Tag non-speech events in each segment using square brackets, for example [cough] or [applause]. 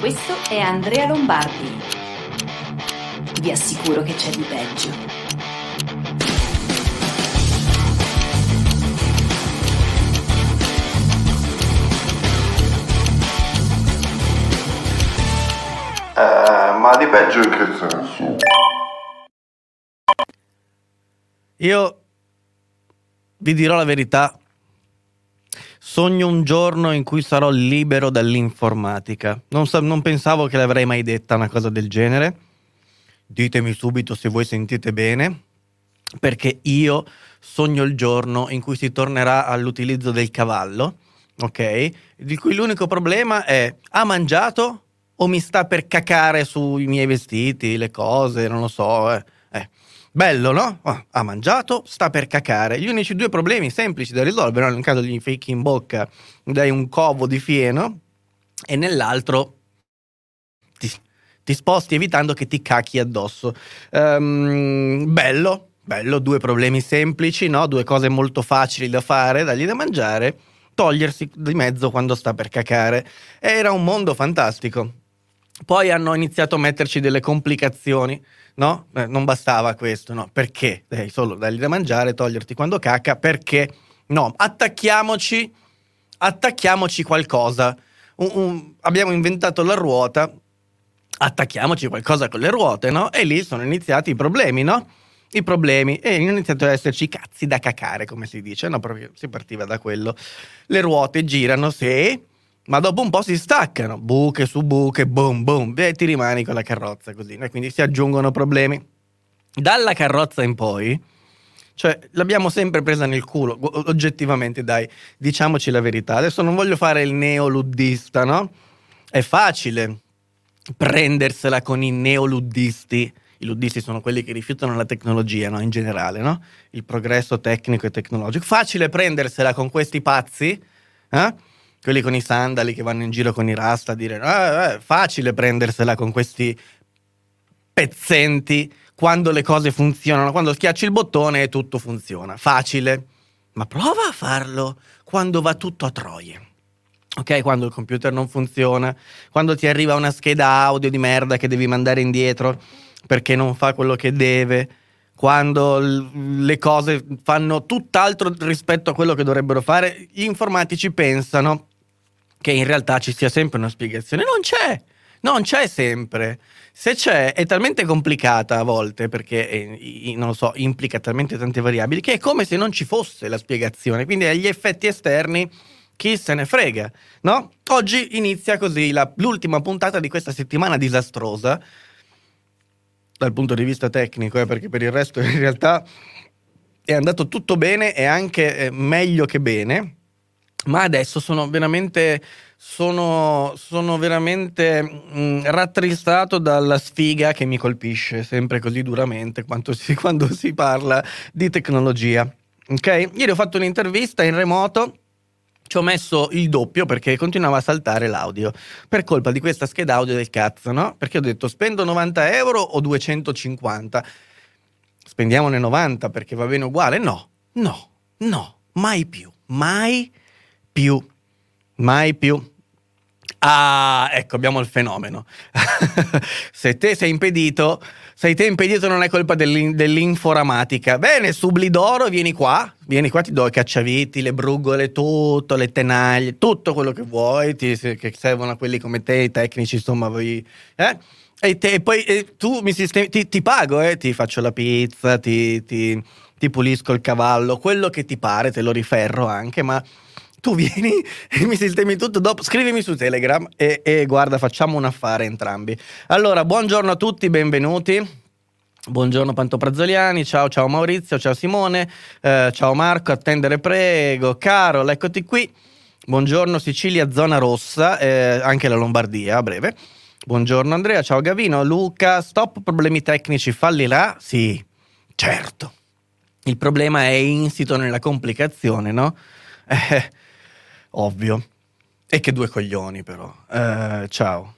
Questo è Andrea Lombardi. Vi assicuro che c'è di peggio. Eh, ma di peggio in che senso? Io vi dirò la verità. Sogno un giorno in cui sarò libero dall'informatica. Non, sa- non pensavo che l'avrei mai detta una cosa del genere. Ditemi subito se voi sentite bene, perché io sogno il giorno in cui si tornerà all'utilizzo del cavallo, ok? Di cui l'unico problema è ha mangiato o mi sta per cacare sui miei vestiti, le cose, non lo so. Eh. Bello, no? Ah, ha mangiato, sta per cacare. Gli unici due problemi semplici da risolvere, no? nel caso gli ficchi in bocca, dai un covo di fieno e nell'altro ti, ti sposti evitando che ti cacchi addosso. Ehm, bello, bello, due problemi semplici, no? Due cose molto facili da fare, dargli da mangiare, togliersi di mezzo quando sta per cacare. Era un mondo fantastico. Poi hanno iniziato a metterci delle complicazioni, no? Eh, non bastava questo, no? Perché? Devi solo dargli da mangiare, toglierti quando cacca, perché? No, attacchiamoci, attacchiamoci qualcosa. Un- un- abbiamo inventato la ruota, attacchiamoci qualcosa con le ruote, no? E lì sono iniziati i problemi, no? I problemi, e hanno iniziato ad esserci cazzi da cacare, come si dice, no? Proprio si partiva da quello. Le ruote girano, sì, ma dopo un po' si staccano, buche su buche, boom boom, e ti rimani con la carrozza così, no? quindi si aggiungono problemi. Dalla carrozza in poi, cioè l'abbiamo sempre presa nel culo, oggettivamente dai, diciamoci la verità. Adesso non voglio fare il neoluddista, no? È facile prendersela con i neoluddisti. I luddisti sono quelli che rifiutano la tecnologia, no? In generale, no? Il progresso tecnico e tecnologico. Facile prendersela con questi pazzi, eh? Quelli con i sandali che vanno in giro con i rasta a dire "Ah, eh, facile prendersela con questi pezzenti quando le cose funzionano, quando schiacci il bottone e tutto funziona. Facile. Ma prova a farlo quando va tutto a troie. Ok, quando il computer non funziona, quando ti arriva una scheda audio di merda che devi mandare indietro perché non fa quello che deve, quando le cose fanno tutt'altro rispetto a quello che dovrebbero fare, gli informatici pensano che in realtà ci sia sempre una spiegazione. Non c'è, non c'è sempre. Se c'è, è talmente complicata a volte perché, eh, non lo so, implica talmente tante variabili che è come se non ci fosse la spiegazione. Quindi agli effetti esterni chi se ne frega, no? Oggi inizia così la- l'ultima puntata di questa settimana disastrosa dal punto di vista tecnico, eh, perché per il resto in realtà è andato tutto bene e anche eh, meglio che bene, ma adesso sono veramente, sono, sono veramente mm, rattristato dalla sfiga che mi colpisce sempre così duramente si- [laughs] quando si parla di tecnologia. Ok? Ieri ho fatto un'intervista in remoto. Ci ho messo il doppio perché continuava a saltare l'audio per colpa di questa scheda audio del cazzo, no? Perché ho detto spendo 90 euro o 250? Spendiamone 90 perché va bene uguale? No, no, no, mai più, mai più, mai più. Ah, ecco, abbiamo il fenomeno. [laughs] Se te sei impedito, sei te impedito non è colpa dell'in- dell'inforamatica. Bene, Sublidoro, vieni qua, vieni qua, ti do i cacciaviti, le brugole, tutto, le tenaglie, tutto quello che vuoi, ti- che servono a quelli come te, i tecnici, insomma, voi... Eh? E, te- e poi eh, tu mi sistemi, ti, ti pago, eh? ti faccio la pizza, ti, ti- ti pulisco il cavallo, quello che ti pare, te lo riferro anche, ma tu vieni [laughs] e mi sistemi tutto dopo. Scrivimi su Telegram e, e guarda, facciamo un affare entrambi. Allora, buongiorno a tutti, benvenuti. Buongiorno Pantoprazzoliani, ciao ciao Maurizio, ciao Simone, eh, ciao Marco, attendere prego, Carol, eccoti qui. Buongiorno Sicilia, zona rossa, eh, anche la Lombardia a breve. Buongiorno Andrea, ciao Gavino, Luca, stop problemi tecnici, fallirà? Sì, certo. Il problema è insito nella complicazione, no? [laughs] Eh, ovvio. E che due coglioni però. Eh, ciao.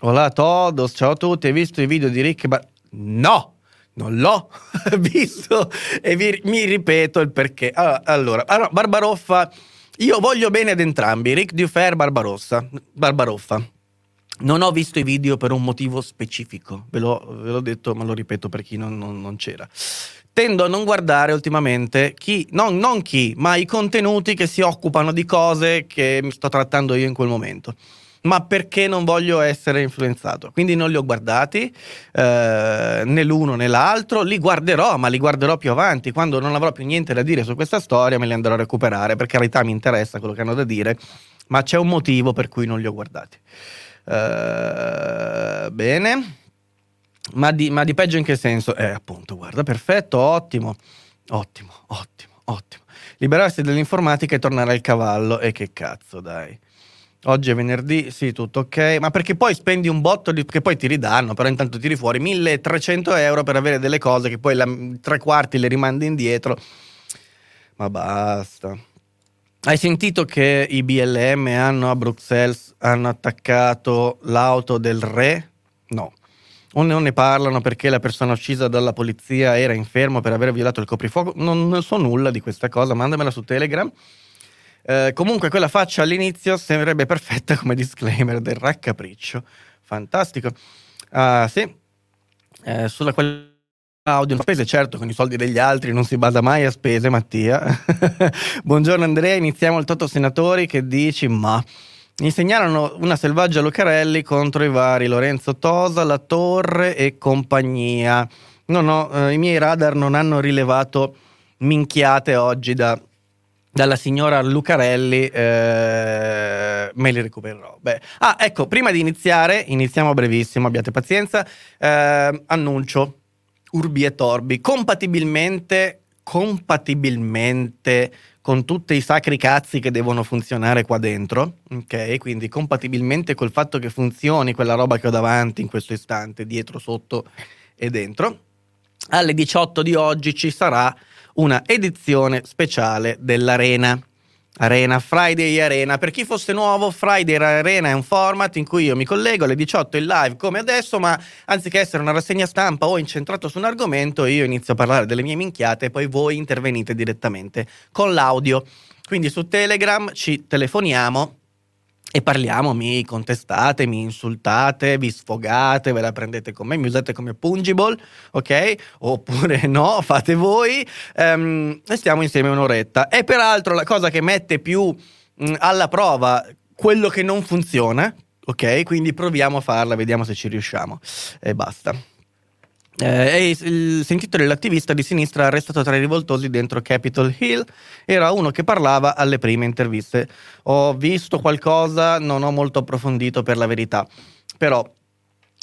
Hola a todos, ciao a tutti. Hai visto i video di Rick? Bar- no! Non l'ho [laughs] visto e vi- mi ripeto il perché. Allora, allora, allora, Barbaroffa, io voglio bene ad entrambi, Rick Dufer, Barbarossa, Barbaroffa. Non ho visto i video per un motivo specifico, ve l'ho, ve l'ho detto, ma lo ripeto per chi non, non, non c'era. Tendo a non guardare ultimamente chi, non, non chi, ma i contenuti che si occupano di cose che sto trattando io in quel momento ma perché non voglio essere influenzato. Quindi non li ho guardati, eh, né l'uno né l'altro, li guarderò, ma li guarderò più avanti. Quando non avrò più niente da dire su questa storia, me li andrò a recuperare. Per carità, mi interessa quello che hanno da dire, ma c'è un motivo per cui non li ho guardati. Uh, bene. Ma di, ma di, peggio in che senso? Eh, appunto, guarda, perfetto, ottimo, ottimo, ottimo, ottimo. Liberarsi dell'informatica e tornare al cavallo. E che cazzo, dai. Oggi è venerdì, sì, tutto ok. Ma perché poi spendi un botto di, che poi ti ridanno, però intanto tiri fuori 1300 euro per avere delle cose che poi la, tre quarti le rimandi indietro. Ma basta. Hai sentito che i BLM hanno a Bruxelles hanno attaccato l'auto del re? No. O non ne parlano perché la persona uccisa dalla polizia era infermo per aver violato il coprifuoco? Non, non so nulla di questa cosa, mandamela su Telegram. Eh, comunque quella faccia all'inizio sembrerebbe perfetta come disclaimer del raccapriccio. Fantastico. Uh, sì, eh, sulla qualità audio spese, certo, con i soldi degli altri non si basa mai a spese, Mattia. [laughs] Buongiorno Andrea, iniziamo il Toto Senatori che dici ma... Mi segnalano una selvaggia Lucarelli contro i vari Lorenzo Tosa, La Torre e compagnia. No, no, eh, i miei radar non hanno rilevato minchiate oggi da, dalla signora Lucarelli, eh, me li recupererò. Beh. Ah, ecco, prima di iniziare, iniziamo brevissimo, abbiate pazienza, eh, annuncio Urbi e Torbi, compatibilmente, compatibilmente con tutti i sacri cazzi che devono funzionare qua dentro, ok? Quindi compatibilmente col fatto che funzioni quella roba che ho davanti in questo istante, dietro, sotto e dentro, alle 18 di oggi ci sarà una edizione speciale dell'Arena. Arena, Friday Arena. Per chi fosse nuovo, Friday Arena è un format in cui io mi collego alle 18 in live come adesso, ma anziché essere una rassegna stampa o incentrato su un argomento, io inizio a parlare delle mie minchiate e poi voi intervenite direttamente con l'audio. Quindi su Telegram ci telefoniamo e parliamo, mi contestate, mi insultate, vi sfogate, ve la prendete con me, mi usate come pungible, ok? Oppure [laughs] no, fate voi, um, e stiamo insieme un'oretta. E peraltro la cosa che mette più mh, alla prova quello che non funziona, ok? Quindi proviamo a farla, vediamo se ci riusciamo. E basta. Eh, il sentito dell'attivista di sinistra arrestato tra i rivoltosi dentro Capitol Hill era uno che parlava alle prime interviste. Ho visto qualcosa, non ho molto approfondito per la verità, però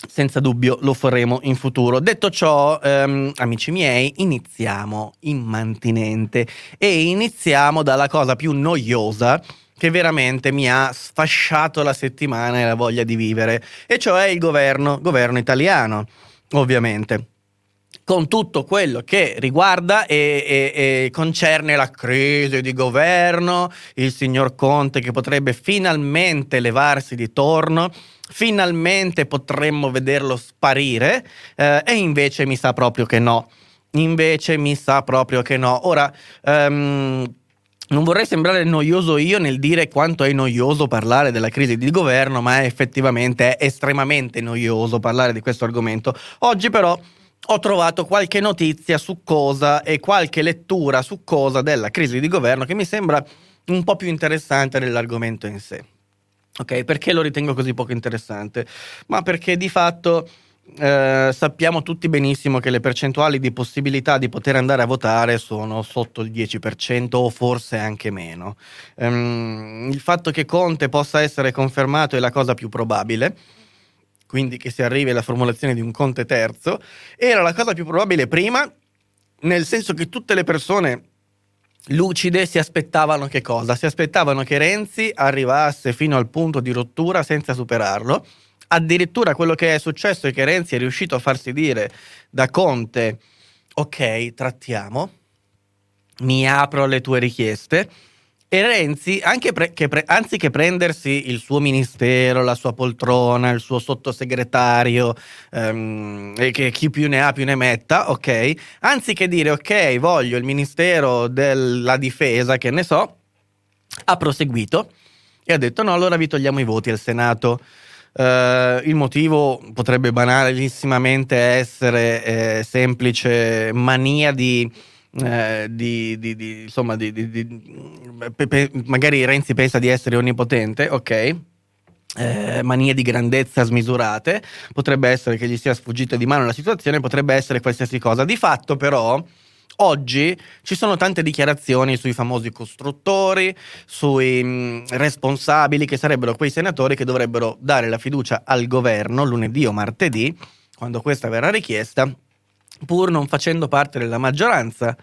senza dubbio lo faremo in futuro. Detto ciò, ehm, amici miei, iniziamo immantinente e iniziamo dalla cosa più noiosa che veramente mi ha sfasciato la settimana e la voglia di vivere, e cioè il governo, governo italiano ovviamente con tutto quello che riguarda e, e, e, concerne la crisi di governo, il signor Conte che potrebbe finalmente levarsi di torno, finalmente potremmo vederlo sparire eh, e invece mi sa proprio che no, invece mi sa proprio che no. Ora, um, non vorrei sembrare noioso io nel dire quanto è noioso parlare della crisi di governo, ma effettivamente è estremamente noioso parlare di questo argomento. Oggi però ho trovato qualche notizia su cosa e qualche lettura su cosa della crisi di governo che mi sembra un po' più interessante dell'argomento in sé. Ok, perché lo ritengo così poco interessante? Ma perché di fatto eh, sappiamo tutti benissimo che le percentuali di possibilità di poter andare a votare sono sotto il 10% o forse anche meno. Um, il fatto che Conte possa essere confermato è la cosa più probabile, quindi che si arrivi alla formulazione di un Conte terzo, era la cosa più probabile prima, nel senso che tutte le persone lucide si aspettavano che cosa? Si aspettavano che Renzi arrivasse fino al punto di rottura senza superarlo addirittura quello che è successo è che Renzi è riuscito a farsi dire da Conte, ok, trattiamo, mi apro alle tue richieste. E Renzi, pre- che pre- anziché prendersi il suo ministero, la sua poltrona, il suo sottosegretario, ehm, e che chi più ne ha più ne metta, ok? Anziché dire ok, voglio il ministero della difesa, che ne so, ha proseguito e ha detto no, allora vi togliamo i voti al Senato Uh, il motivo potrebbe banalissimamente essere eh, semplice mania di, eh, di, di, di insomma, pe, pe, magari Renzi pensa di essere onnipotente, ok? Eh, manie di grandezza smisurate, potrebbe essere che gli sia sfuggita di mano la situazione, potrebbe essere qualsiasi cosa. Di fatto, però, Oggi ci sono tante dichiarazioni sui famosi costruttori, sui mm, responsabili, che sarebbero quei senatori che dovrebbero dare la fiducia al governo lunedì o martedì, quando questa verrà richiesta, pur non facendo parte della maggioranza.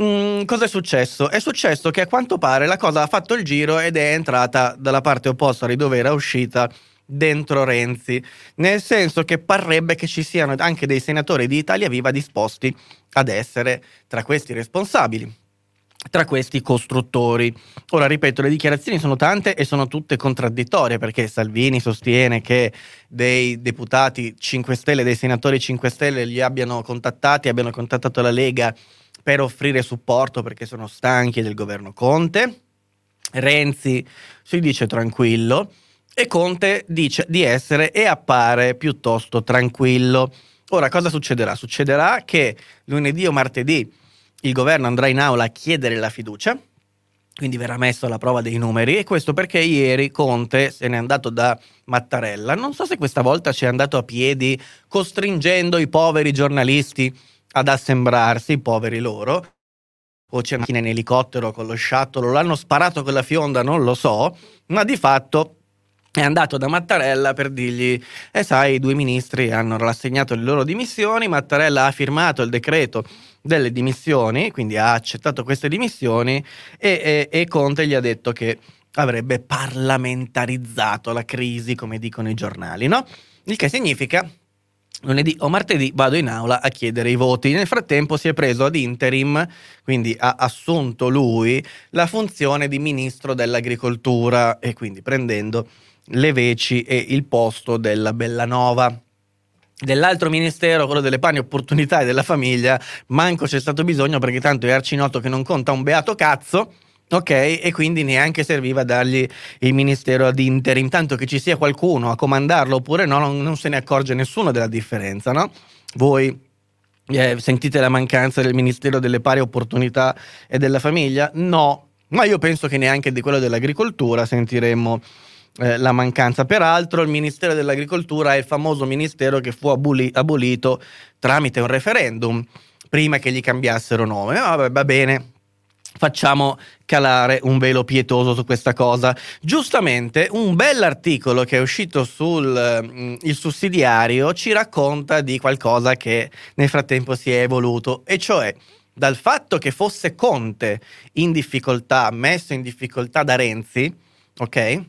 Mm, cosa è successo? È successo che a quanto pare la cosa ha fatto il giro ed è entrata dalla parte opposta di dove era uscita dentro Renzi, nel senso che parrebbe che ci siano anche dei senatori di Italia Viva disposti ad essere tra questi responsabili tra questi costruttori. Ora, ripeto, le dichiarazioni sono tante e sono tutte contraddittorie perché Salvini sostiene che dei deputati 5 Stelle, dei senatori 5 Stelle li abbiano contattati, abbiano contattato la Lega per offrire supporto perché sono stanchi del governo Conte. Renzi si dice tranquillo e Conte dice di essere e appare piuttosto tranquillo. Ora, cosa succederà? Succederà che lunedì o martedì il governo andrà in aula a chiedere la fiducia, quindi verrà messo alla prova dei numeri, e questo perché ieri Conte se n'è andato da Mattarella. Non so se questa volta ci è andato a piedi, costringendo i poveri giornalisti ad assembrarsi, poveri loro, o c'è macchina in elicottero con lo sciattolo, l'hanno sparato con la fionda, non lo so, ma di fatto è andato da Mattarella per dirgli, eh sai, i due ministri hanno rassegnato le loro dimissioni, Mattarella ha firmato il decreto delle dimissioni, quindi ha accettato queste dimissioni e, e, e Conte gli ha detto che avrebbe parlamentarizzato la crisi, come dicono i giornali, no? Il che significa lunedì o martedì vado in aula a chiedere i voti. Nel frattempo si è preso ad interim, quindi ha assunto lui la funzione di ministro dell'agricoltura e quindi prendendo le veci e il posto della Bellanova. Dell'altro ministero, quello delle pari opportunità e della famiglia, manco c'è stato bisogno perché tanto è arcinoto che non conta un beato cazzo. Ok, e quindi neanche serviva dargli il ministero ad interim, tanto che ci sia qualcuno a comandarlo oppure no, non, non se ne accorge nessuno della differenza, no? Voi eh, sentite la mancanza del ministero delle pari opportunità e della famiglia? No, ma io penso che neanche di quello dell'agricoltura sentiremmo eh, la mancanza. Peraltro il Ministero dell'Agricoltura è il famoso ministero che fu aboli- abolito tramite un referendum prima che gli cambiassero nome. Vabbè, va bene, facciamo calare un velo pietoso su questa cosa. Giustamente, un bell'articolo che è uscito sul il sussidiario ci racconta di qualcosa che nel frattempo si è evoluto, e cioè dal fatto che fosse Conte in difficoltà, messo in difficoltà da Renzi, ok?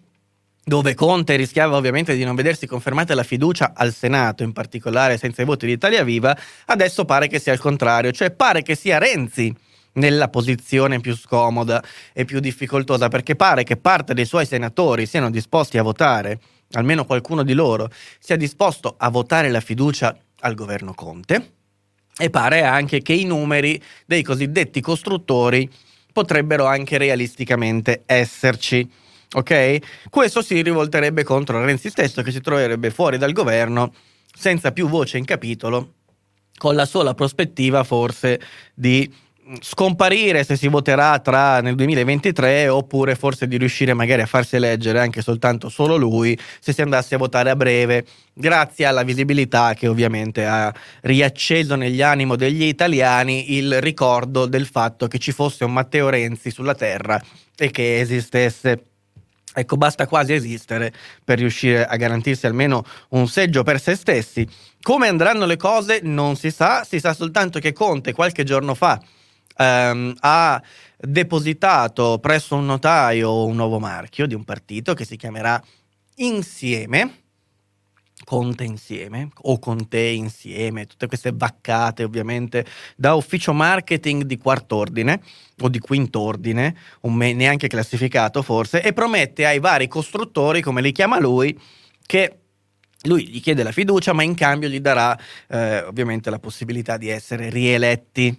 Dove Conte rischiava ovviamente di non vedersi confermata la fiducia al Senato, in particolare senza i voti di Italia Viva, adesso pare che sia il contrario, cioè pare che sia Renzi nella posizione più scomoda e più difficoltosa, perché pare che parte dei suoi senatori siano disposti a votare, almeno qualcuno di loro sia disposto a votare la fiducia al governo Conte, e pare anche che i numeri dei cosiddetti costruttori potrebbero anche realisticamente esserci ok? Questo si rivolterebbe contro Renzi stesso che si troverebbe fuori dal governo senza più voce in capitolo, con la sola prospettiva forse di scomparire se si voterà tra nel 2023 oppure forse di riuscire magari a farsi eleggere anche soltanto solo lui se si andasse a votare a breve grazie alla visibilità che ovviamente ha riacceso negli animi degli italiani il ricordo del fatto che ci fosse un Matteo Renzi sulla terra e che esistesse Ecco, basta quasi esistere per riuscire a garantirsi almeno un seggio per se stessi. Come andranno le cose non si sa, si sa soltanto che Conte qualche giorno fa ehm, ha depositato presso un notaio un nuovo marchio di un partito che si chiamerà Insieme Conte insieme o con te insieme, tutte queste vaccate ovviamente da ufficio marketing di quarto ordine o di quinto ordine, me- neanche classificato forse, e promette ai vari costruttori, come li chiama lui, che lui gli chiede la fiducia, ma in cambio gli darà eh, ovviamente la possibilità di essere rieletti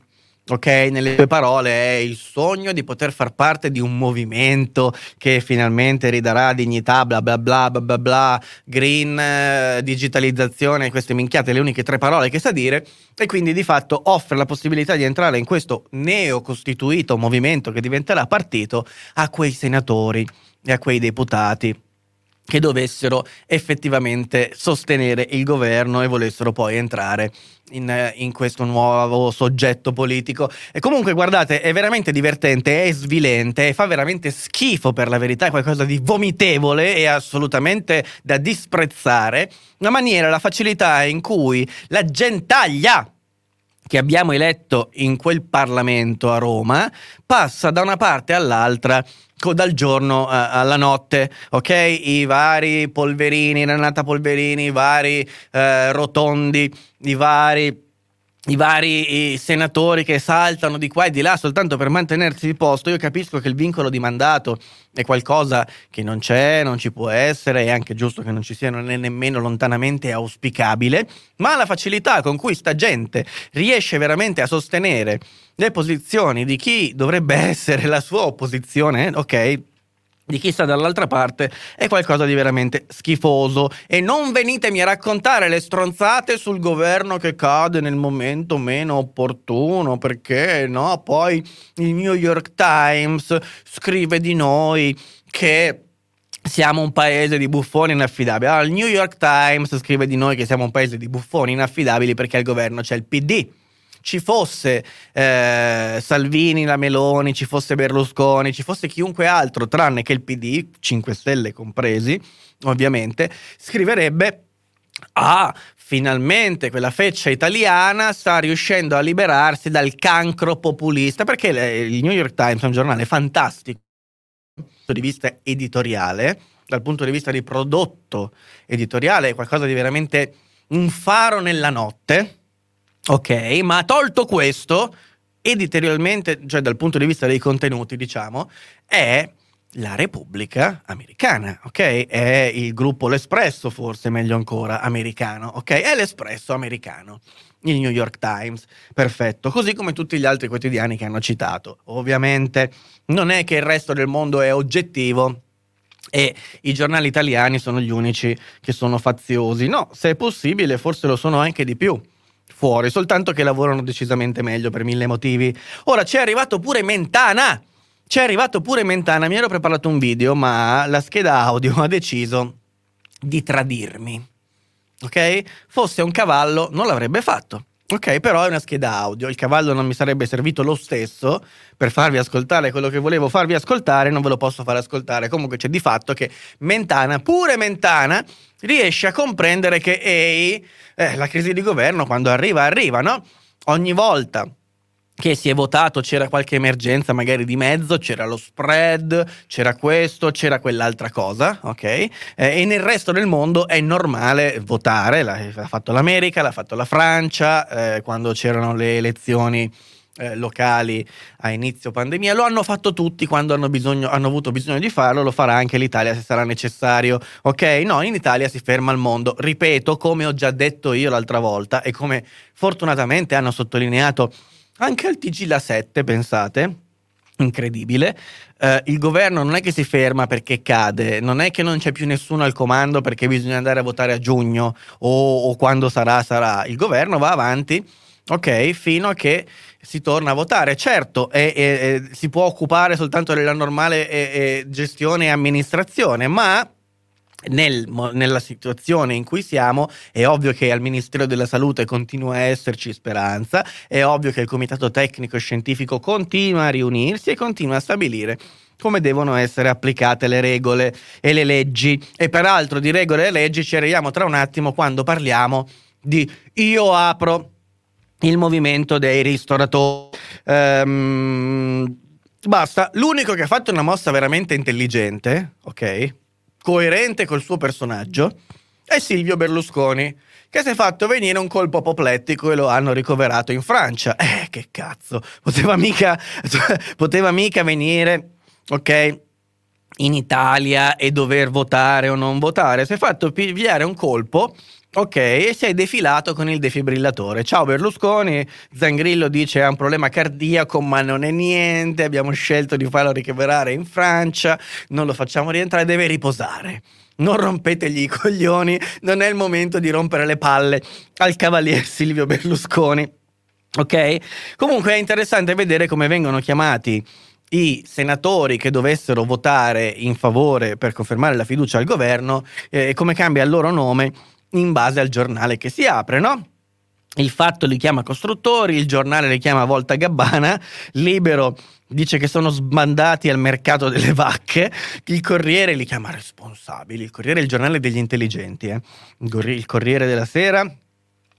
ok? Nelle tue parole è il sogno di poter far parte di un movimento che finalmente ridarà dignità, bla bla bla bla bla, bla green, eh, digitalizzazione, queste minchiate, le uniche tre parole che sa dire, e quindi di fatto offre la possibilità di entrare in questo neocostituito movimento che diventerà partito a quei senatori e a quei deputati che dovessero effettivamente sostenere il governo e volessero poi entrare in, in, questo nuovo soggetto politico. E comunque, guardate, è veramente divertente, è svilente, fa veramente schifo per la verità, è qualcosa di vomitevole e assolutamente da disprezzare. La maniera, la facilità in cui la gentaglia che abbiamo eletto in quel Parlamento a Roma passa da una parte all'altra dal giorno uh, alla notte, ok? I vari Polverini, Renata Polverini, i vari uh, Rotondi, i vari i vari senatori che saltano di qua e di là soltanto per mantenersi di posto, io capisco che il vincolo di mandato è qualcosa che non c'è, non ci può essere, è anche giusto che non ci sia, non è nemmeno lontanamente auspicabile, ma la facilità con cui sta gente riesce veramente a sostenere le posizioni di chi dovrebbe [laughs] essere la sua opposizione, ok? Di chi sta dall'altra parte è qualcosa di veramente schifoso. E non venitemi a raccontare le stronzate sul governo che cade nel momento meno opportuno perché no? Poi il New York Times scrive di noi che siamo un paese di buffoni inaffidabili. Allora, il New York Times scrive di noi che siamo un paese di buffoni inaffidabili perché al governo c'è il PD ci fosse eh, Salvini, la Meloni, ci fosse Berlusconi, ci fosse chiunque altro, tranne che il PD, 5 Stelle compresi, ovviamente, scriverebbe Ah, finalmente quella feccia italiana sta riuscendo a liberarsi dal cancro populista, perché il New York Times è un giornale fantastico dal punto di vista editoriale, dal punto di vista di prodotto editoriale, è qualcosa di veramente un faro nella notte, Ok, ma tolto questo, editorialmente, cioè dal punto di vista dei contenuti, diciamo, è la Repubblica Americana, ok? È il gruppo L'Espresso, forse meglio ancora, americano, ok? È l'Espresso americano, il New York Times, perfetto, così come tutti gli altri quotidiani che hanno citato. Ovviamente non è che il resto del mondo è oggettivo e i giornali italiani sono gli unici che sono faziosi. No, se è possibile, forse lo sono anche di più fuori, soltanto che lavorano decisamente meglio per mille motivi. Ora c'è arrivato pure Mentana. C'è arrivato pure Mentana, mi ero preparato un video, ma la scheda audio [laughs] ha deciso di tradirmi. Ok? Fosse un cavallo, non l'avrebbe fatto. Ok, però è una scheda audio. Il cavallo non mi sarebbe servito lo stesso per farvi ascoltare quello che volevo farvi ascoltare, non ve lo posso fare ascoltare. Comunque c'è di fatto che Mentana, pure Mentana, riesce a comprendere che ehi, eh, la crisi di governo quando arriva, arriva, no? Ogni volta che si è votato c'era qualche emergenza magari di mezzo, c'era lo spread, c'era questo, c'era quell'altra cosa, ok? Eh, e nel resto del mondo è normale votare, l'ha, l'ha fatto l'America, l'ha fatto la Francia, eh, quando c'erano le elezioni eh, locali a inizio pandemia, lo hanno fatto tutti quando hanno, bisogno, hanno avuto bisogno di farlo, lo farà anche l'Italia se sarà necessario. Ok? No, in Italia si ferma il mondo. Ripeto, come ho già detto io l'altra volta e come fortunatamente hanno sottolineato anche al TG La 7, pensate, incredibile. Uh, il governo non è che si ferma perché cade, non è che non c'è più nessuno al comando perché bisogna andare a votare a giugno o, o quando sarà, sarà. Il governo va avanti, ok, fino a che si torna a votare. Certo, è, è, è, si può occupare soltanto della normale gestione e amministrazione, ma nel, nella situazione in cui siamo è ovvio che al Ministero della Salute continua a esserci speranza, è ovvio che il Comitato Tecnico Scientifico continua a riunirsi e continua a stabilire come devono essere applicate le regole e le leggi. E peraltro di regole e leggi ci arriviamo tra un attimo quando parliamo di io apro il movimento dei ristoratori. Um, basta, l'unico che ha fatto una mossa veramente intelligente, ok? Coerente col suo personaggio, è Silvio Berlusconi, che si è fatto venire un colpo apoplettico e lo hanno ricoverato in Francia. Eh, che cazzo, poteva mica, [laughs] poteva mica venire, ok? In Italia e dover votare o non votare. Si è fatto pigliare un colpo Ok, e sei defilato con il defibrillatore. Ciao Berlusconi, Zangrillo dice ha un problema cardiaco, ma non è niente, abbiamo scelto di farlo ricoverare in Francia, non lo facciamo rientrare, deve riposare. Non rompetegli i [laughs] coglioni, non è il momento di rompere le palle al cavalier Silvio Berlusconi. Ok? Comunque è interessante vedere come vengono chiamati i senatori che dovessero votare in favore per confermare la fiducia al governo e eh, come cambia il loro nome in base al giornale che si apre, no? Il fatto li chiama costruttori, il giornale li chiama Volta Gabbana, Libero dice che sono sbandati al mercato delle vacche, il Corriere li chiama responsabili, il Corriere è il giornale degli intelligenti, eh? il Corriere della Sera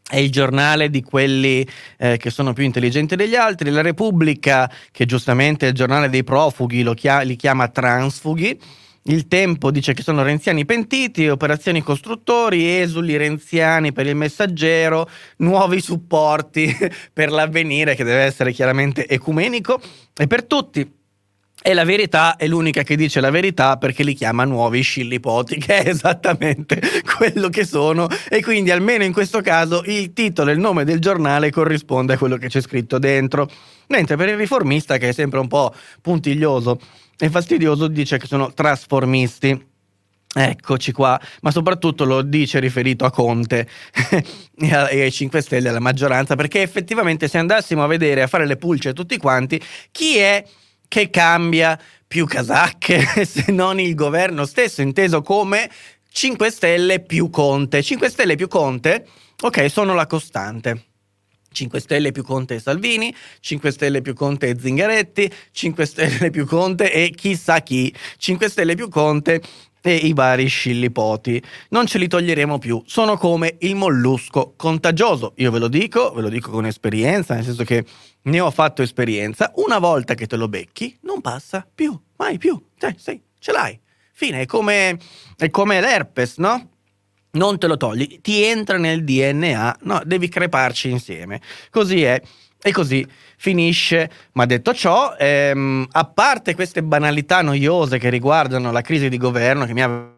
è il giornale di quelli eh, che sono più intelligenti degli altri, la Repubblica, che giustamente è il giornale dei profughi, chia- li chiama transfughi, il tempo dice che sono renziani pentiti, operazioni costruttori, esuli renziani per il messaggero, nuovi supporti [laughs] per l'avvenire che deve essere chiaramente ecumenico e per tutti. E la verità è l'unica che dice la verità perché li chiama nuovi scillipoti, [laughs] che è esattamente quello che sono. E quindi, almeno in questo caso, il titolo e il nome del giornale corrisponde a quello che c'è scritto dentro. Mentre per il riformista, che è sempre un po' puntiglioso e fastidioso, dice che sono trasformisti. Eccoci qua, ma soprattutto lo dice riferito a Conte [laughs] e ai 5 Stelle, alla maggioranza, perché effettivamente se andassimo a vedere, a fare le pulce tutti quanti, chi è che cambia più casacche [laughs] se non il governo stesso, inteso come 5 Stelle più Conte. 5 Stelle più Conte, ok, sono la costante. 5 Stelle più Conte e Salvini, 5 Stelle più Conte e Zingaretti, 5 Stelle più Conte e chissà chi, 5 Stelle più Conte e i vari scillipoti. Non ce li toglieremo più, sono come il mollusco contagioso. Io ve lo dico, ve lo dico con esperienza, nel senso che ne ho fatto esperienza. Una volta che te lo becchi, non passa più, mai più. Cioè, sì, ce l'hai. Fine, è come, è come l'herpes, no? Non te lo togli, ti entra nel DNA, no, devi creparci insieme. Così è. E così finisce. Ma detto ciò, ehm, a parte queste banalità noiose che riguardano la crisi di governo, che mi ha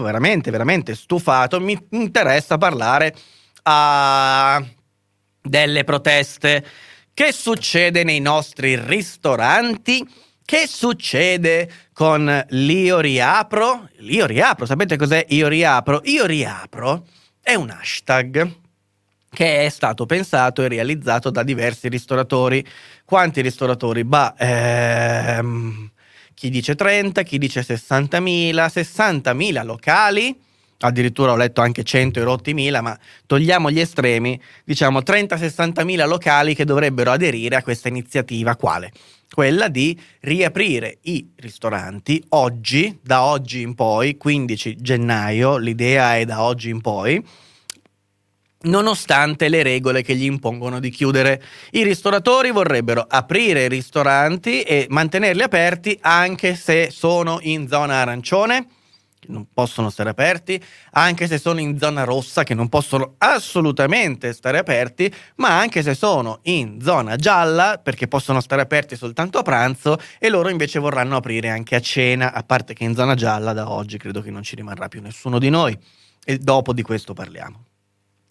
veramente, veramente stufato, mi interessa parlare a delle proteste. Che succede nei nostri ristoranti? Che succede con l'Io riapro? L'Io riapro, sapete cos'è Io riapro? Io riapro è un hashtag che è stato pensato e realizzato da diversi ristoratori. Quanti ristoratori? Bah, ehm, chi dice 30, chi dice 60.000, 60.000 locali, addirittura ho letto anche 100 e rotti mila, ma togliamo gli estremi, diciamo 30-60.000 locali che dovrebbero aderire a questa iniziativa. Quale? Quella di riaprire i ristoranti oggi, da oggi in poi, 15 gennaio, l'idea è da oggi in poi, nonostante le regole che gli impongono di chiudere. I ristoratori vorrebbero aprire i ristoranti e mantenerli aperti anche se sono in zona arancione, che non possono stare aperti, anche se sono in zona rossa, che non possono assolutamente stare aperti, ma anche se sono in zona gialla, perché possono stare aperti soltanto a pranzo, e loro invece vorranno aprire anche a cena, a parte che in zona gialla da oggi credo che non ci rimarrà più nessuno di noi. E dopo di questo parliamo.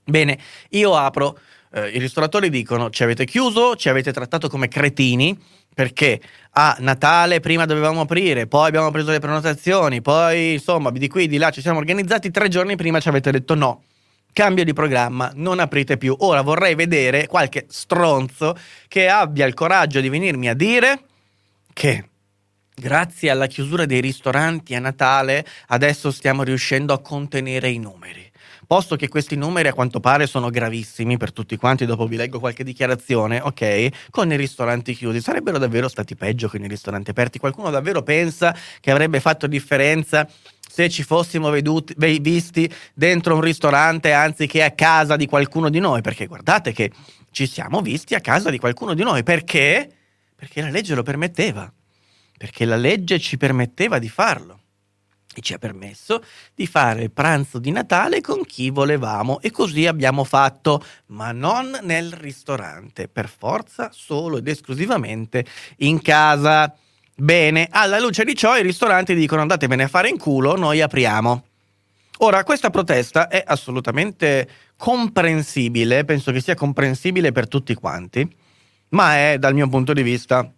Bene, io apro, eh, i ristoratori dicono ci avete chiuso, ci avete trattato come cretini perché a Natale prima dovevamo aprire, poi abbiamo preso le prenotazioni, poi insomma di qui di là ci siamo organizzati, tre giorni prima ci avete detto no. Cambio di programma, non aprite più. Ora vorrei vedere qualche stronzo che abbia il coraggio di venirmi a dire che grazie alla chiusura dei ristoranti a Natale adesso stiamo riuscendo a contenere i numeri posto che questi numeri a quanto pare sono gravissimi per tutti quanti, dopo vi leggo qualche dichiarazione, ok, con i ristoranti chiusi, sarebbero davvero stati peggio con i ristoranti aperti? Qualcuno davvero pensa che avrebbe fatto differenza se ci fossimo veduti, visti dentro un ristorante anziché a casa di qualcuno di noi? Perché guardate che ci siamo visti a casa di qualcuno di noi, perché? Perché la legge lo permetteva, perché la legge ci permetteva di farlo e ci ha permesso di fare il pranzo di Natale con chi volevamo e così abbiamo fatto, ma non nel ristorante, per forza solo ed esclusivamente in casa. Bene, alla luce di ciò i ristoranti dicono andatevene a fare in culo, noi apriamo. Ora, questa protesta è assolutamente comprensibile, penso che sia comprensibile per tutti quanti, ma è dal mio punto di vista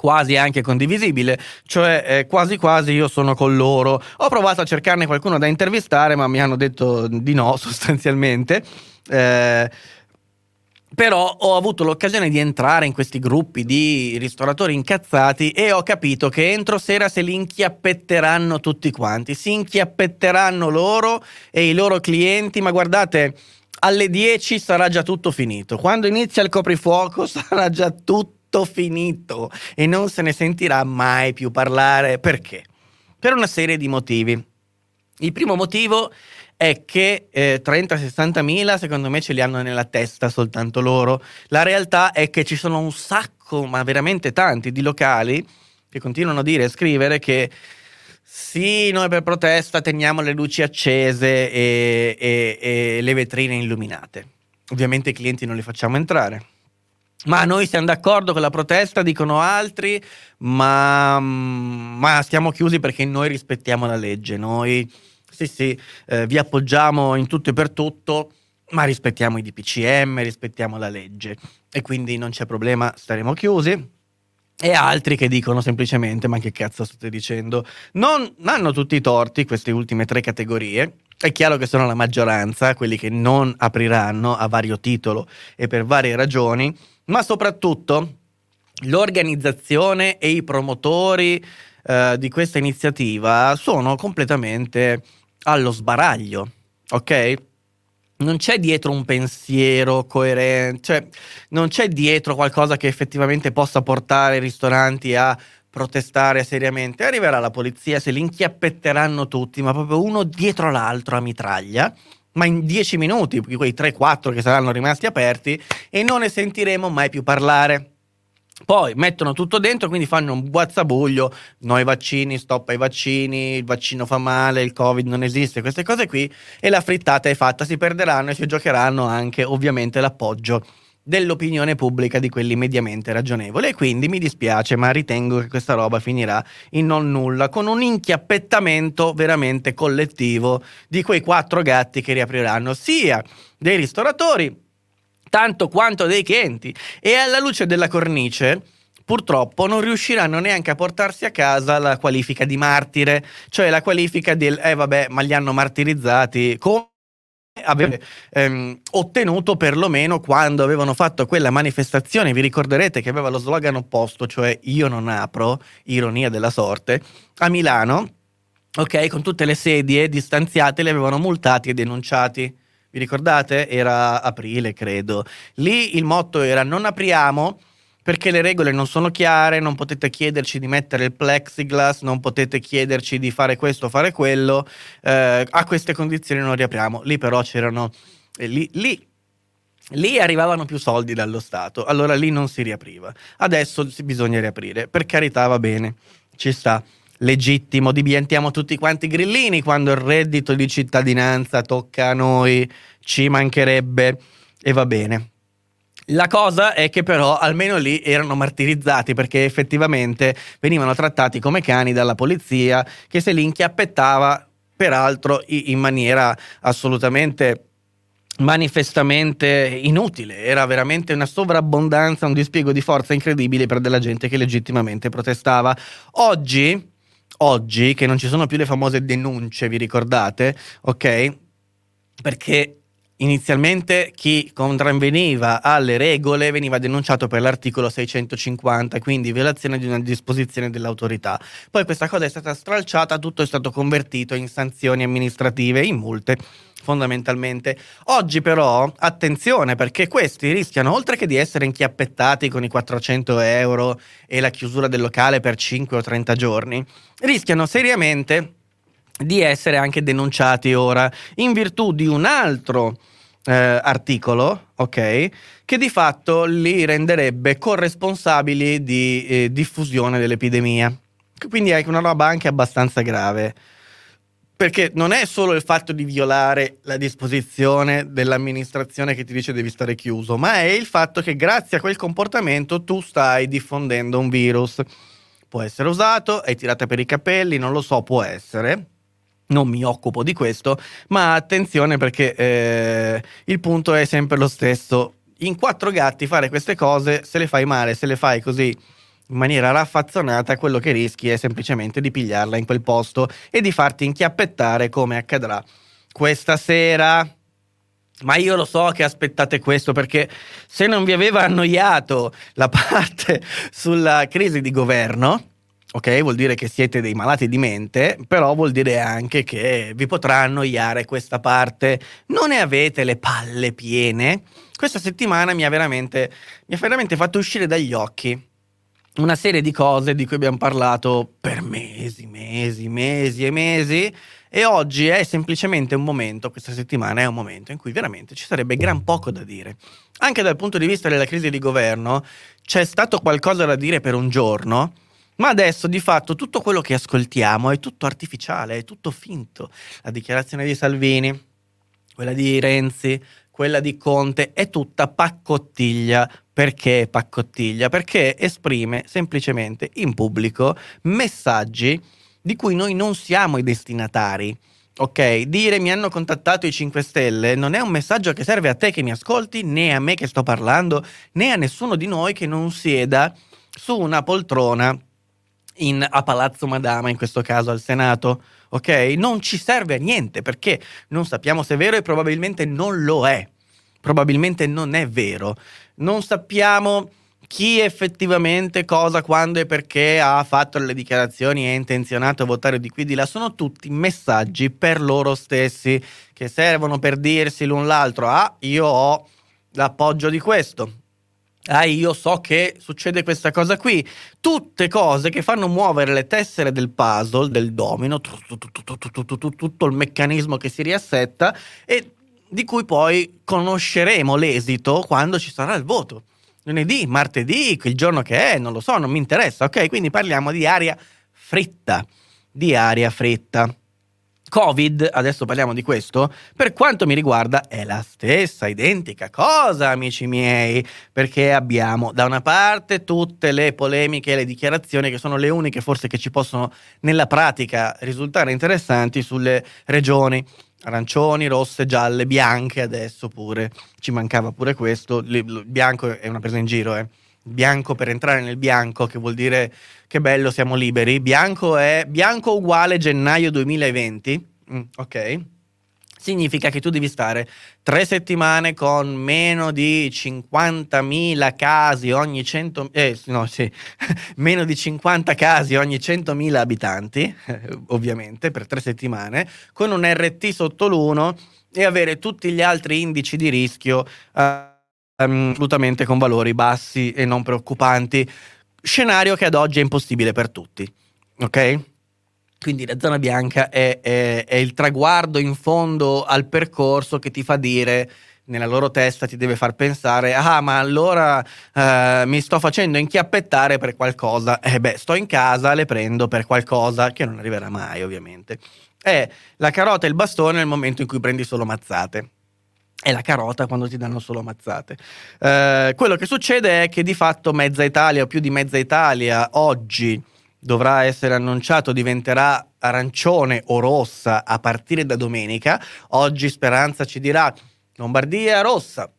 quasi anche condivisibile, cioè eh, quasi quasi io sono con loro. Ho provato a cercarne qualcuno da intervistare, ma mi hanno detto di no [laughs] sostanzialmente. Eh, però ho avuto l'occasione di entrare in questi gruppi di ristoratori incazzati e ho capito che entro sera se li inchiappetteranno tutti quanti, si inchiappetteranno loro e i loro clienti, ma guardate, alle 10 sarà già tutto finito. Quando inizia il coprifuoco [laughs] sarà già tutto finito e non se ne sentirà mai più parlare. Perché? Per una serie di motivi. Il primo motivo è che eh, 30-60 mila secondo me ce li hanno nella testa soltanto loro. La realtà è che ci sono un sacco, ma veramente tanti, di locali che continuano a dire e scrivere che sì, noi per protesta teniamo le luci accese e, e, e le vetrine illuminate. Ovviamente i clienti non li facciamo entrare. Ma noi siamo d'accordo con la protesta, dicono altri, ma, ma stiamo chiusi perché noi rispettiamo la legge. Noi sì, sì, eh, vi appoggiamo in tutto e per tutto, ma rispettiamo i DPCM, rispettiamo la legge e quindi non c'è problema, staremo chiusi. E altri che dicono semplicemente: Ma che cazzo state dicendo? Non hanno tutti i torti queste ultime tre categorie. È chiaro che sono la maggioranza, quelli che non apriranno a vario titolo e per varie ragioni, ma soprattutto l'organizzazione e i promotori eh, di questa iniziativa sono completamente allo sbaraglio, ok? Non c'è dietro un pensiero coerente, cioè non c'è dietro qualcosa che effettivamente possa portare i ristoranti a protestare seriamente. Arriverà la polizia, se li inchiappetteranno tutti, ma proprio uno dietro l'altro a mitraglia, ma in dieci minuti, quei 3-4 che saranno rimasti aperti, e non ne sentiremo mai più parlare. Poi mettono tutto dentro, quindi fanno un guazzabuglio, no ai vaccini, stop ai vaccini, il vaccino fa male, il covid non esiste, queste cose qui, e la frittata è fatta, si perderanno e si giocheranno anche ovviamente l'appoggio dell'opinione pubblica di quelli mediamente ragionevoli. E quindi mi dispiace ma ritengo che questa roba finirà in non nulla con un inchiappettamento veramente collettivo di quei quattro gatti che riapriranno sia dei ristoratori tanto quanto dei clienti. E alla luce della cornice purtroppo non riusciranno neanche a portarsi a casa la qualifica di martire, cioè la qualifica del eh vabbè, ma li hanno martirizzati come avevano ehm, ottenuto perlomeno quando avevano fatto quella manifestazione. Vi ricorderete che aveva lo slogan opposto, cioè io non apro, ironia della sorte, a Milano, ok, con tutte le sedie distanziate, li avevano multati e denunciati. Vi ricordate? Era aprile, credo. Lì il motto era non apriamo perché le regole non sono chiare, non potete chiederci di mettere il plexiglass, non potete chiederci di fare questo o fare quello, eh, a queste condizioni non riapriamo. Lì però c'erano... Eh, lì, lì, lì arrivavano più soldi dallo Stato, allora lì non si riapriva. Adesso bisogna riaprire, per carità va bene, ci sta legittimo, diventiamo tutti quanti grillini quando il reddito di cittadinanza tocca a noi, ci mancherebbe e va bene. La cosa è che però almeno lì erano martirizzati perché effettivamente venivano trattati come cani dalla polizia che se li inchiappettava peraltro in maniera assolutamente manifestamente inutile, era veramente una sovrabbondanza, un dispiego di forza incredibile per della gente che legittimamente protestava. Oggi oggi che non ci sono più le famose denunce, vi ricordate? Ok? Perché inizialmente chi contravveniva alle regole veniva denunciato per l'articolo 650, quindi violazione di una disposizione dell'autorità. Poi questa cosa è stata stralciata, tutto è stato convertito in sanzioni amministrative, in multe fondamentalmente. Oggi però, attenzione, perché questi rischiano, oltre che di essere inchiappettati con i 400 euro e la chiusura del locale per 5 o 30 giorni, rischiano seriamente di essere anche denunciati ora in virtù di un altro eh, articolo, ok, che di fatto li renderebbe corresponsabili di eh, diffusione dell'epidemia. Quindi è una roba anche abbastanza grave perché non è solo il fatto di violare la disposizione dell'amministrazione che ti dice devi stare chiuso, ma è il fatto che grazie a quel comportamento tu stai diffondendo un virus. Può essere usato, è tirata per i capelli, non lo so, può essere. Non mi occupo di questo, ma attenzione perché eh, il punto è sempre lo stesso. In quattro gatti fare queste cose, se le fai male, se le fai così in maniera raffazzonata, quello che rischi è semplicemente di pigliarla in quel posto e di farti inchiappettare come accadrà questa sera. Ma io lo so che aspettate questo perché se non vi aveva annoiato la [laughs] parte sulla crisi di governo, ok? Vuol dire che siete dei malati di mente, però vuol dire anche che vi potrà annoiare questa parte. Non ne avete le palle piene? Questa settimana mi ha veramente, mi ha veramente fatto uscire dagli occhi una serie di cose di cui abbiamo parlato per mesi, mesi, mesi e mesi. E oggi è semplicemente un momento, questa settimana è un momento in cui veramente ci sarebbe gran poco da dire. Anche dal punto di vista della crisi di governo, c'è stato qualcosa da dire per un giorno, ma adesso di fatto tutto quello che ascoltiamo è tutto artificiale, è tutto finto. La dichiarazione di Salvini, quella di Renzi, quella di Conte, è tutta paccottiglia. Perché paccottiglia? Perché esprime semplicemente in pubblico messaggi di cui noi non siamo i destinatari. Ok, dire mi hanno contattato i 5 Stelle non è un messaggio che serve a te che mi ascolti, né a me che sto parlando, né a nessuno di noi che non sieda su una poltrona in, a Palazzo Madama, in questo caso al Senato, ok? Non ci serve a niente perché non sappiamo se è vero e probabilmente non lo è. Probabilmente non è vero. Non sappiamo chi effettivamente, cosa, quando e perché ha fatto le dichiarazioni e è intenzionato a votare di qui di là. Sono tutti messaggi per loro stessi che servono per dirsi l'un l'altro. Ah, io ho l'appoggio di questo ah io so che succede questa cosa qui, tutte cose che fanno muovere le tessere del puzzle, del domino, tutto il meccanismo che si riassetta e di cui poi conosceremo l'esito quando ci sarà il voto. Lunedì, martedì, il giorno che è, non lo so, non mi interessa, ok? Quindi parliamo di aria fritta, di aria fritta. Covid, adesso parliamo di questo, per quanto mi riguarda è la stessa identica cosa, amici miei, perché abbiamo da una parte tutte le polemiche e le dichiarazioni che sono le uniche forse che ci possono nella pratica risultare interessanti sulle regioni. Arancioni, rosse, gialle, bianche adesso pure, ci mancava pure questo, il bianco è una presa in giro, eh bianco per entrare nel bianco, che vuol dire che bello, siamo liberi. Bianco è bianco uguale gennaio 2020. Mm, ok. Significa che tu devi stare tre settimane con meno di 50.000 casi ogni 100 eh, no, sì, [laughs] meno di 50 casi ogni 100.000 abitanti, [laughs] ovviamente, per tre settimane, con un RT sotto l'1 e avere tutti gli altri indici di rischio. Uh, assolutamente con valori bassi e non preoccupanti. Scenario che ad oggi è impossibile per tutti. Ok? Quindi la zona bianca è, è, è, il traguardo in fondo al percorso che ti fa dire, nella loro testa ti deve far pensare, ah ma allora eh, mi sto facendo inchiappettare per qualcosa. Eh beh, sto in casa, le prendo per qualcosa che non arriverà mai ovviamente. È la carota e il bastone nel momento in cui prendi solo mazzate è la carota quando ti danno solo mazzate. Eh, quello che succede è che di fatto mezza Italia o più di mezza Italia oggi dovrà essere annunciato diventerà arancione o rossa a partire da domenica. Oggi Speranza ci dirà Lombardia rossa,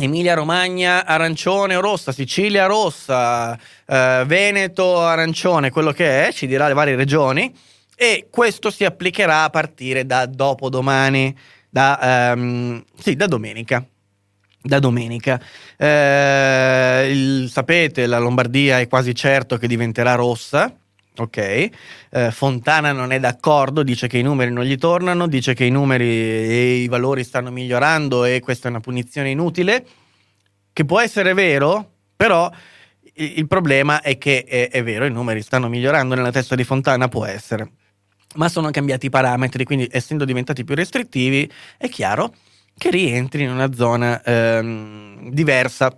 Emilia Romagna arancione o rossa, Sicilia rossa, eh, Veneto arancione, quello che è, ci dirà le varie regioni e questo si applicherà a partire da dopodomani da, um, sì, da domenica. Da domenica. Eh, il, sapete, la Lombardia è quasi certo che diventerà rossa. Ok, eh, Fontana non è d'accordo, dice che i numeri non gli tornano, dice che i numeri e i valori stanno migliorando e questa è una punizione inutile, che può essere vero, però il problema è che è, è, vero, i numeri stanno migliorando nella testa di Fontana, può essere ma sono cambiati i parametri, quindi essendo diventati più restrittivi è chiaro che rientri in una zona ehm, diversa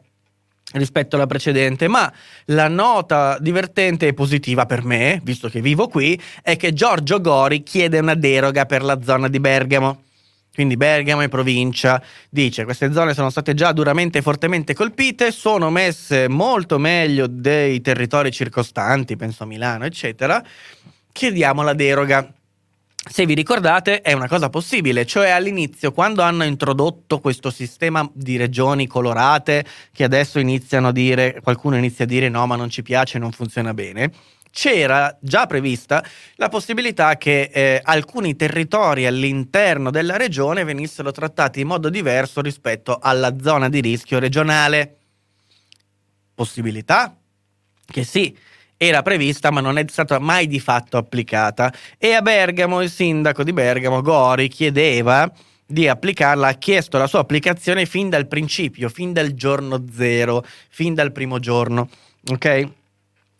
rispetto alla precedente, ma la nota divertente e positiva per me, visto che vivo qui, è che Giorgio Gori chiede una deroga per la zona di Bergamo. Quindi Bergamo e provincia. Dice queste zone sono state già duramente e fortemente colpite, sono messe molto meglio dei territori circostanti, penso a Milano, eccetera chiediamo la deroga. se vi ricordate, è una cosa possibile, cioè all'inizio, quando hanno introdotto questo sistema di regioni colorate, che adesso iniziano a dire, qualcuno inizia a dire no, ma non ci piace, non funziona bene, c'era già prevista la possibilità che eh, alcuni territori all'interno della regione venissero trattati in modo diverso rispetto alla zona di rischio regionale. Possibilità che sì, era prevista ma non è stata mai di fatto applicata e a Bergamo il sindaco di Bergamo Gori chiedeva di applicarla, ha chiesto la sua applicazione fin dal principio, fin dal giorno zero, fin dal primo giorno, ok?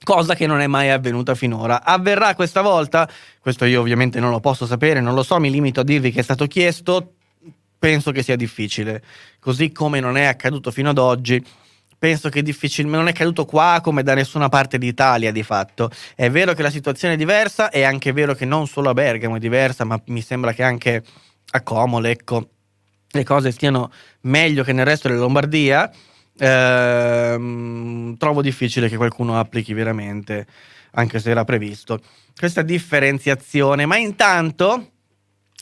Cosa che non è mai avvenuta finora. Avverrà questa volta? Questo io ovviamente non lo posso sapere, non lo so, mi limito a dirvi che è stato chiesto, penso che sia difficile, così come non è accaduto fino ad oggi penso che difficilmente non è caduto qua come da nessuna parte d'Italia di fatto. È vero che la situazione è diversa, è anche vero che non solo a Bergamo è diversa, ma mi sembra che anche a Como, ecco, le cose stiano meglio che nel resto della Lombardia. Ehm, trovo difficile che qualcuno applichi veramente, anche se era previsto, questa differenziazione. Ma intanto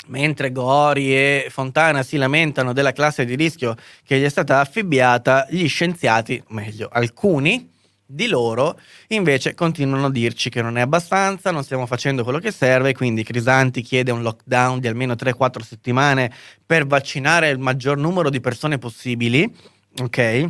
Mentre Gori e Fontana si lamentano della classe di rischio che gli è stata affibbiata, gli scienziati, meglio alcuni di loro, invece continuano a dirci che non è abbastanza, non stiamo facendo quello che serve, quindi Crisanti chiede un lockdown di almeno 3-4 settimane per vaccinare il maggior numero di persone possibili, ok?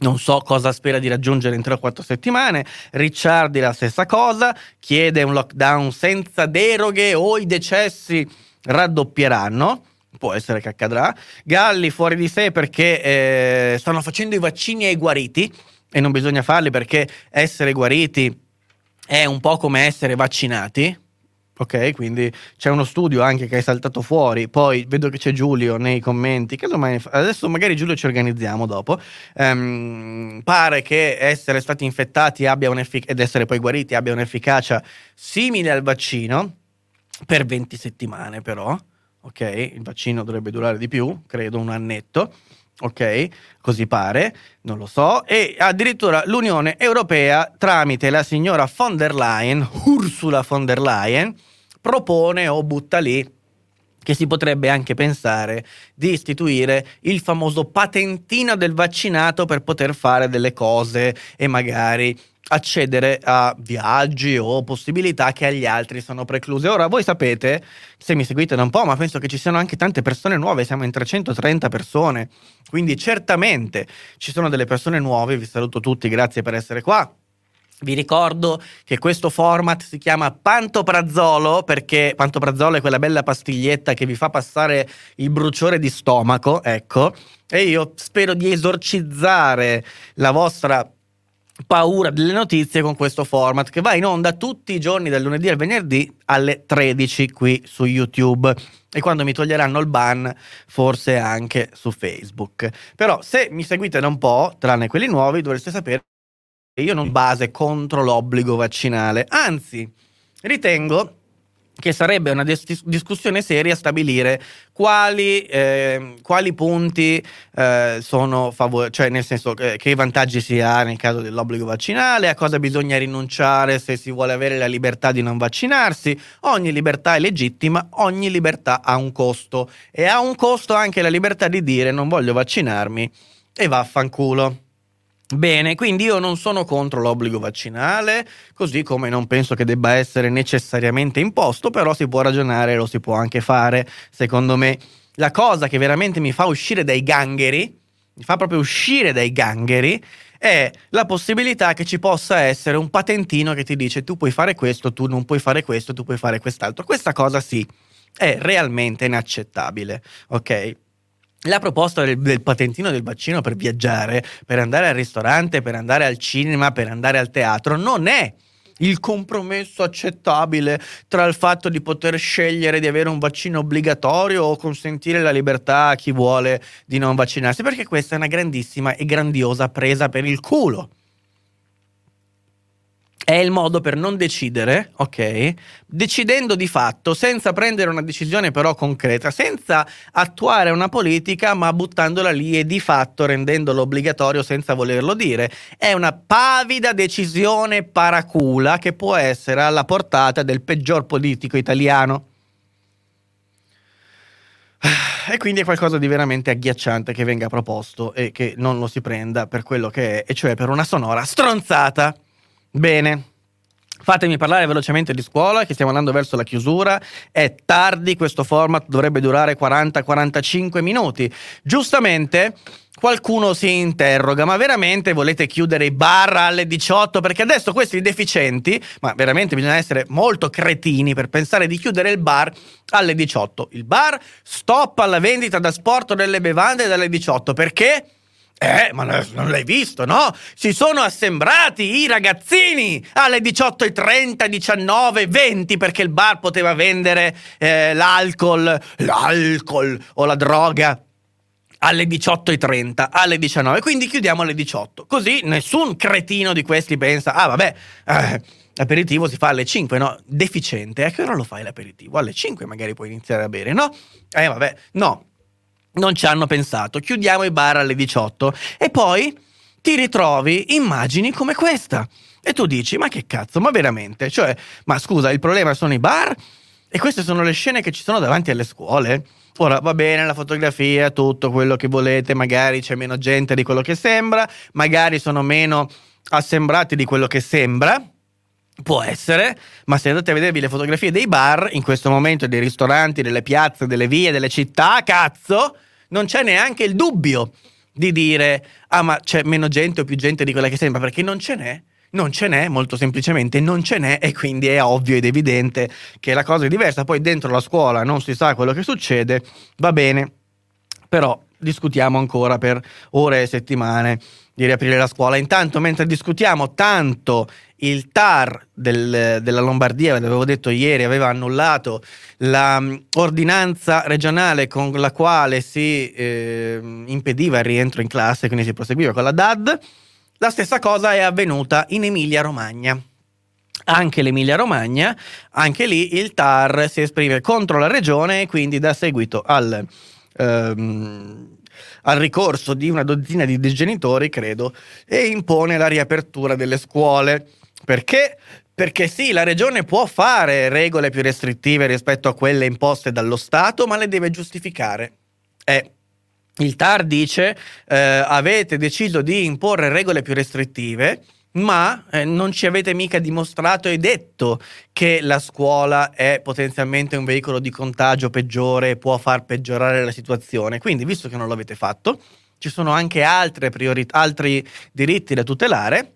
Non so cosa spera di raggiungere in 3 4 settimane. Ricciardi la stessa cosa, chiede un lockdown senza deroghe o i decessi raddoppieranno può essere che accadrà. Galli fuori di sé perché eh, stanno facendo i vaccini ai guariti e non bisogna farli perché essere guariti è un po' come essere vaccinati. Ok, quindi c'è uno studio anche che è saltato fuori. Poi vedo che c'è Giulio nei commenti. Che domani, adesso magari Giulio ci organizziamo dopo. Um, pare che essere stati infettati ed essere poi guariti abbia un'efficacia simile al vaccino per 20 settimane però, ok? Il vaccino dovrebbe durare di più, credo un annetto, ok? Così pare, non lo so. E addirittura l'Unione Europea, tramite la signora von der Leyen, Ursula von der Leyen, propone o butta lì che si potrebbe anche pensare di istituire il famoso patentino del vaccinato per poter fare delle cose e magari accedere a viaggi o possibilità che agli altri sono precluse. Ora, voi sapete, se mi seguite da un po', ma penso che ci siano anche tante persone nuove, siamo in 330 persone, quindi certamente ci sono delle persone nuove, vi saluto tutti, grazie per essere qua. Vi ricordo che questo format si chiama Pantoprazzolo perché Pantoprazzolo è quella bella pastiglietta che vi fa passare il bruciore di stomaco, ecco, e io spero di esorcizzare la vostra paura delle notizie con questo format che va in onda tutti i giorni dal lunedì al venerdì alle 13 qui su YouTube e quando mi toglieranno il ban forse anche su Facebook. Però se mi seguite da un po', tranne quelli nuovi, dovreste sapere che io non base contro l'obbligo vaccinale, anzi ritengo che sarebbe una dis- discussione seria stabilire quali, eh, quali punti eh, sono favorevoli, cioè nel senso che, che vantaggi si ha nel caso dell'obbligo vaccinale, a cosa bisogna rinunciare se si vuole avere la libertà di non vaccinarsi. Ogni libertà è legittima, ogni libertà ha un costo e ha un costo anche la libertà di dire non voglio vaccinarmi e vaffanculo. Bene, quindi io non sono contro l'obbligo vaccinale, così come non penso che debba essere necessariamente imposto, però si può ragionare lo si può anche fare, secondo me. La cosa che veramente mi fa uscire dai gangheri, mi fa proprio uscire dai gangheri, è la possibilità che ci possa essere un patentino che ti dice tu puoi fare questo, tu non puoi fare questo, tu puoi fare quest'altro. Questa cosa sì, è realmente inaccettabile, ok? La proposta del, del, patentino del vaccino per viaggiare, per andare al ristorante, per andare al cinema, per andare al teatro, non è il compromesso accettabile tra il fatto di poter scegliere di avere un vaccino obbligatorio o consentire la libertà a chi vuole di non vaccinarsi, perché questa è una grandissima e grandiosa presa per il culo è il modo per non decidere, ok? Decidendo di fatto, senza prendere una decisione però concreta, senza attuare una politica, ma buttandola lì e di fatto rendendolo obbligatorio senza volerlo dire. È una pavida decisione paracula che può essere alla portata del peggior politico italiano. E quindi è qualcosa di veramente agghiacciante che venga proposto e che non lo si prenda per quello che è, e cioè per una sonora stronzata. Bene. Fatemi parlare velocemente di scuola, che stiamo andando verso la chiusura. È tardi, questo format dovrebbe durare 40-45 minuti. Giustamente, qualcuno si interroga, ma veramente volete chiudere i bar alle 18? Perché adesso questi deficienti, ma veramente bisogna essere molto cretini per pensare di chiudere il bar alle 18. Il bar stop alla vendita da sport delle bevande dalle 18. Perché? Eh, ma non l'hai visto, no? Si sono assembrati i ragazzini alle 18.30, 19, 20 perché il bar poteva vendere eh, l'alcol, l'alcol o la droga alle 18.30, alle 19. Quindi chiudiamo alle 18. Così nessun cretino di questi pensa, ah vabbè, eh, l'aperitivo si fa alle 5, no? Deficiente. A che ora lo fai l'aperitivo? Alle 5 magari puoi iniziare a bere, no? Eh vabbè, no non ci hanno pensato, chiudiamo i bar alle 18 e poi ti ritrovi immagini come questa. E tu dici, ma che cazzo, ma veramente? Cioè, ma scusa, il problema sono i bar? E queste sono le scene che ci sono davanti alle scuole? Ora va bene la fotografia, tutto quello che volete, magari c'è meno gente di quello che sembra, magari sono meno assembrati di quello che sembra, Può essere, ma se andate a vedervi le fotografie dei bar, in questo momento dei ristoranti, delle piazze, delle vie, delle città, cazzo, non c'è neanche il dubbio di dire ah ma c'è meno gente o più gente di quella che sembra, perché non ce n'è. Non ce n'è, molto semplicemente non ce n'è e quindi è ovvio ed evidente che la cosa è diversa. Poi dentro la scuola non si sa quello che succede, va bene, però discutiamo ancora per ore e settimane di riaprire la scuola. Intanto, mentre discutiamo tanto il TAR del, della Lombardia, l'avevo detto ieri, aveva annullato l'ordinanza regionale con la quale si eh, impediva il rientro in classe, quindi si proseguiva con la DAD. La stessa cosa è avvenuta in Emilia-Romagna. Anche l'Emilia Romagna, anche lì il TAR si esprime contro la regione e quindi dà seguito al, ehm, al ricorso di una dozzina di genitori, credo, e impone la riapertura delle scuole. Perché? Perché sì, la regione può fare regole più restrittive rispetto a quelle imposte dallo Stato, ma le deve giustificare. E il TAR dice eh, avete deciso di imporre regole più restrittive, ma eh, non ci avete mica dimostrato e detto che la scuola è potenzialmente un veicolo di contagio peggiore può far peggiorare la situazione. Quindi, visto che non l'avete fatto, ci sono anche priori- altri diritti da tutelare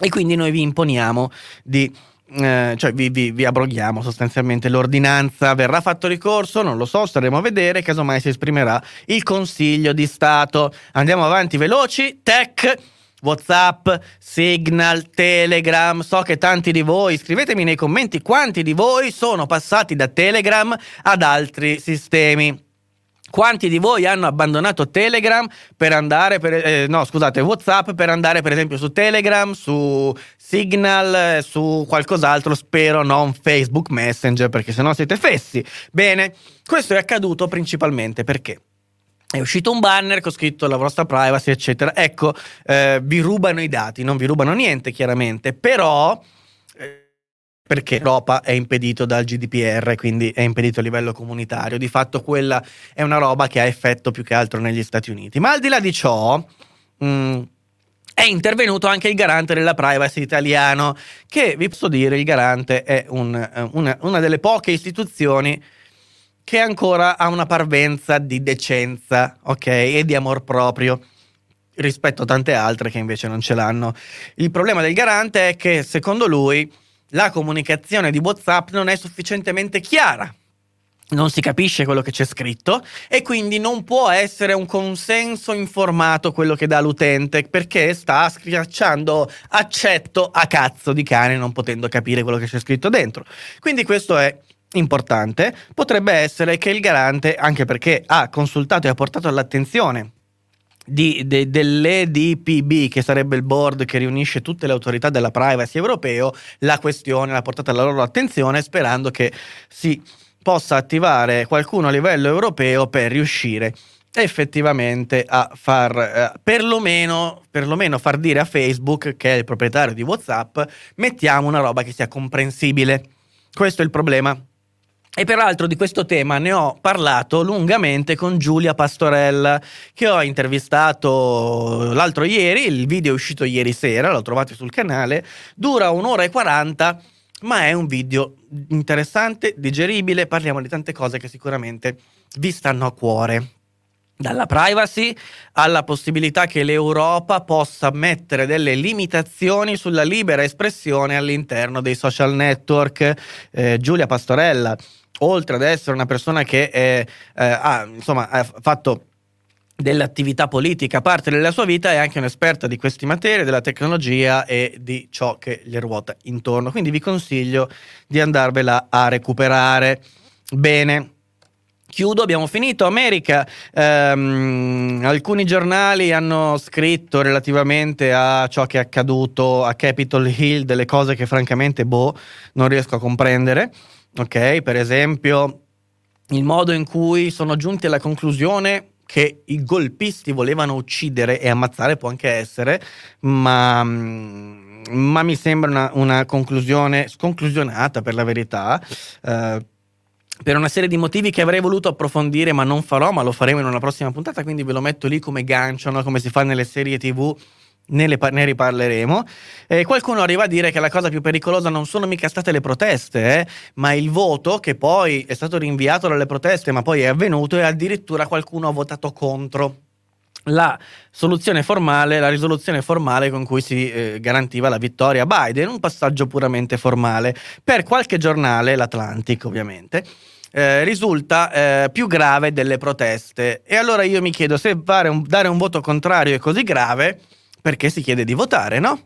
e quindi noi vi imponiamo di eh, cioè vi, vi, vi, abroghiamo sostanzialmente l'ordinanza, verrà fatto ricorso, non lo so, staremo a vedere, casomai si esprimerà il Consiglio di Stato. Andiamo avanti veloci, tech. WhatsApp, Signal, Telegram. So che tanti di voi, scrivetemi nei commenti quanti di voi sono passati da Telegram ad altri sistemi. Quanti di voi hanno abbandonato Telegram per andare, per, eh, no scusate, WhatsApp per andare per esempio su Telegram, su Signal, su qualcos'altro, spero non Facebook Messenger perché sennò siete fessi. Bene, questo è accaduto principalmente perché è uscito un banner con scritto la vostra privacy, eccetera. Ecco, eh, vi rubano i dati, non vi rubano niente chiaramente, però perché l'Europa è impedito dal GDPR, quindi è impedito a livello comunitario. Di fatto quella è una roba che ha effetto più che altro negli Stati Uniti. Ma al di là di ciò, mh, mm, è intervenuto anche il garante della privacy italiano, che vi posso dire il garante è un, una, una delle poche istituzioni che ancora ha una parvenza di decenza, ok? E di amor proprio rispetto a tante altre che invece non ce l'hanno. Il problema del garante è che secondo lui la comunicazione di WhatsApp non è sufficientemente chiara. Non si capisce quello che c'è scritto e quindi non può essere un consenso informato quello che dà l'utente perché sta schiacciando accetto a cazzo di cane non potendo capire quello che c'è scritto dentro. Quindi questo è importante. Potrebbe essere che il garante, anche perché ha consultato e ha portato all'attenzione di, de, dell'EDPB, che sarebbe il board che riunisce tutte le autorità della privacy europeo, la questione l'ha portata alla loro attenzione sperando che si possa attivare qualcuno a livello europeo per riuscire effettivamente a far eh, perlomeno, perlomeno far dire a Facebook, che è il proprietario di WhatsApp, mettiamo una roba che sia comprensibile. Questo è il problema E peraltro di questo tema ne ho parlato lungamente con Giulia Pastorella, che ho intervistato l'altro ieri, il video è uscito ieri sera, lo trovate sul canale, dura un'ora e quaranta, ma è un video interessante, digeribile, parliamo di tante cose che sicuramente vi stanno a cuore dalla privacy alla possibilità che l'Europa possa mettere delle limitazioni sulla libera espressione all'interno dei social network. Eh, Giulia Pastorella, oltre ad essere una persona che è, eh, ha, insomma, ha fatto dell'attività politica parte della sua vita è anche un'esperta di queste materie, della tecnologia e di ciò che gli ruota intorno. Quindi vi consiglio di andarvela a recuperare. Bene, Chiudo, abbiamo finito. America, ehm, alcuni giornali hanno scritto relativamente a ciò che è accaduto a Capitol Hill, delle cose che francamente, boh, non riesco a comprendere. Ok, per esempio, il modo in cui sono giunti alla conclusione che i golpisti volevano uccidere e ammazzare può anche essere, ma, ma mi sembra una, una, conclusione sconclusionata per la verità. Eh, per una serie di motivi che avrei voluto approfondire, ma non farò, ma lo faremo in una prossima puntata, quindi ve lo metto lì come gancio, no? come si fa nelle serie TV. Ne, le, ne riparleremo. Eh, qualcuno arriva a dire che la cosa più pericolosa non sono mica state le proteste, eh, ma il voto che poi è stato rinviato dalle proteste, ma poi è avvenuto e addirittura qualcuno ha votato contro la soluzione formale, la risoluzione formale con cui si eh, garantiva la vittoria a Biden, un passaggio puramente formale. Per qualche giornale, l'Atlantic ovviamente, eh, risulta eh, più grave delle proteste. E allora io mi chiedo se un, dare un voto contrario è così grave, perché si chiede di votare, no?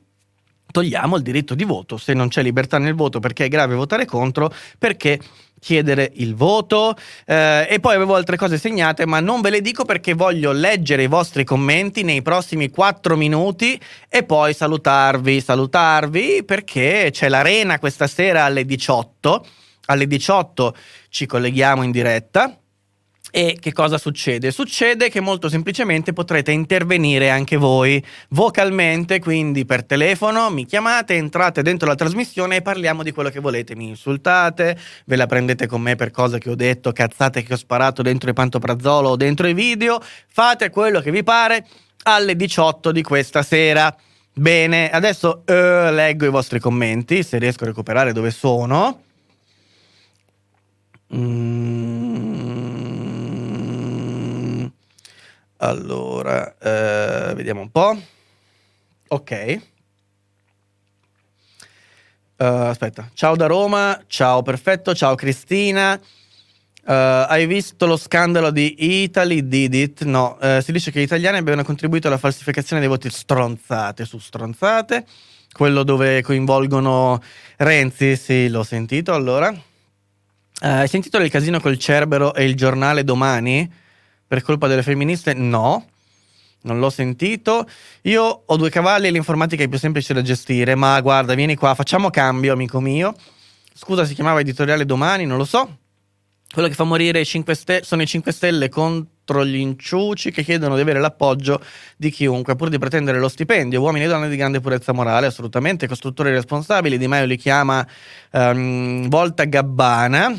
Togliamo il diritto di voto, se non c'è libertà nel voto perché è grave votare contro, perché chiedere il voto? Eh, e poi avevo altre cose segnate ma non ve le dico perché voglio leggere i vostri commenti nei prossimi 4 minuti e poi salutarvi, salutarvi perché c'è l'arena questa sera alle 18, alle 18 ci colleghiamo in diretta e che cosa succede? Succede che molto semplicemente potrete intervenire anche voi vocalmente, quindi per telefono mi chiamate, entrate dentro la trasmissione e parliamo di quello che volete. Mi insultate, ve la prendete con me per cose che ho detto, cazzate che ho sparato dentro il pantoprazzolo o dentro i video, fate quello che vi pare alle 18 di questa sera. Bene, adesso uh, leggo i vostri commenti, se riesco a recuperare dove sono. Mm. Allora, eh, vediamo un po'. Ok. Uh, aspetta, ciao da Roma, ciao perfetto, ciao Cristina. Uh, hai visto lo scandalo di Italy Did It? No, uh, si dice che gli italiani abbiano contribuito alla falsificazione dei voti stronzate su stronzate. Quello dove coinvolgono Renzi, sì, l'ho sentito allora. Uh, hai sentito del casino col Cerbero e il giornale domani? Per colpa delle femministe? No, non l'ho sentito. Io ho due cavalli e l'informatica è più semplice da gestire, ma guarda, vieni qua, facciamo cambio, amico mio. Scusa, si chiamava editoriale domani, non lo so. Quello che fa morire i 5 Stelle sono i 5 Stelle contro gli inciuci che chiedono di avere l'appoggio di chiunque pur di pretendere lo stipendio. Uomini e donne di grande purezza morale, assolutamente. Costruttori responsabili. Di Maio li chiama um, Volta Gabbana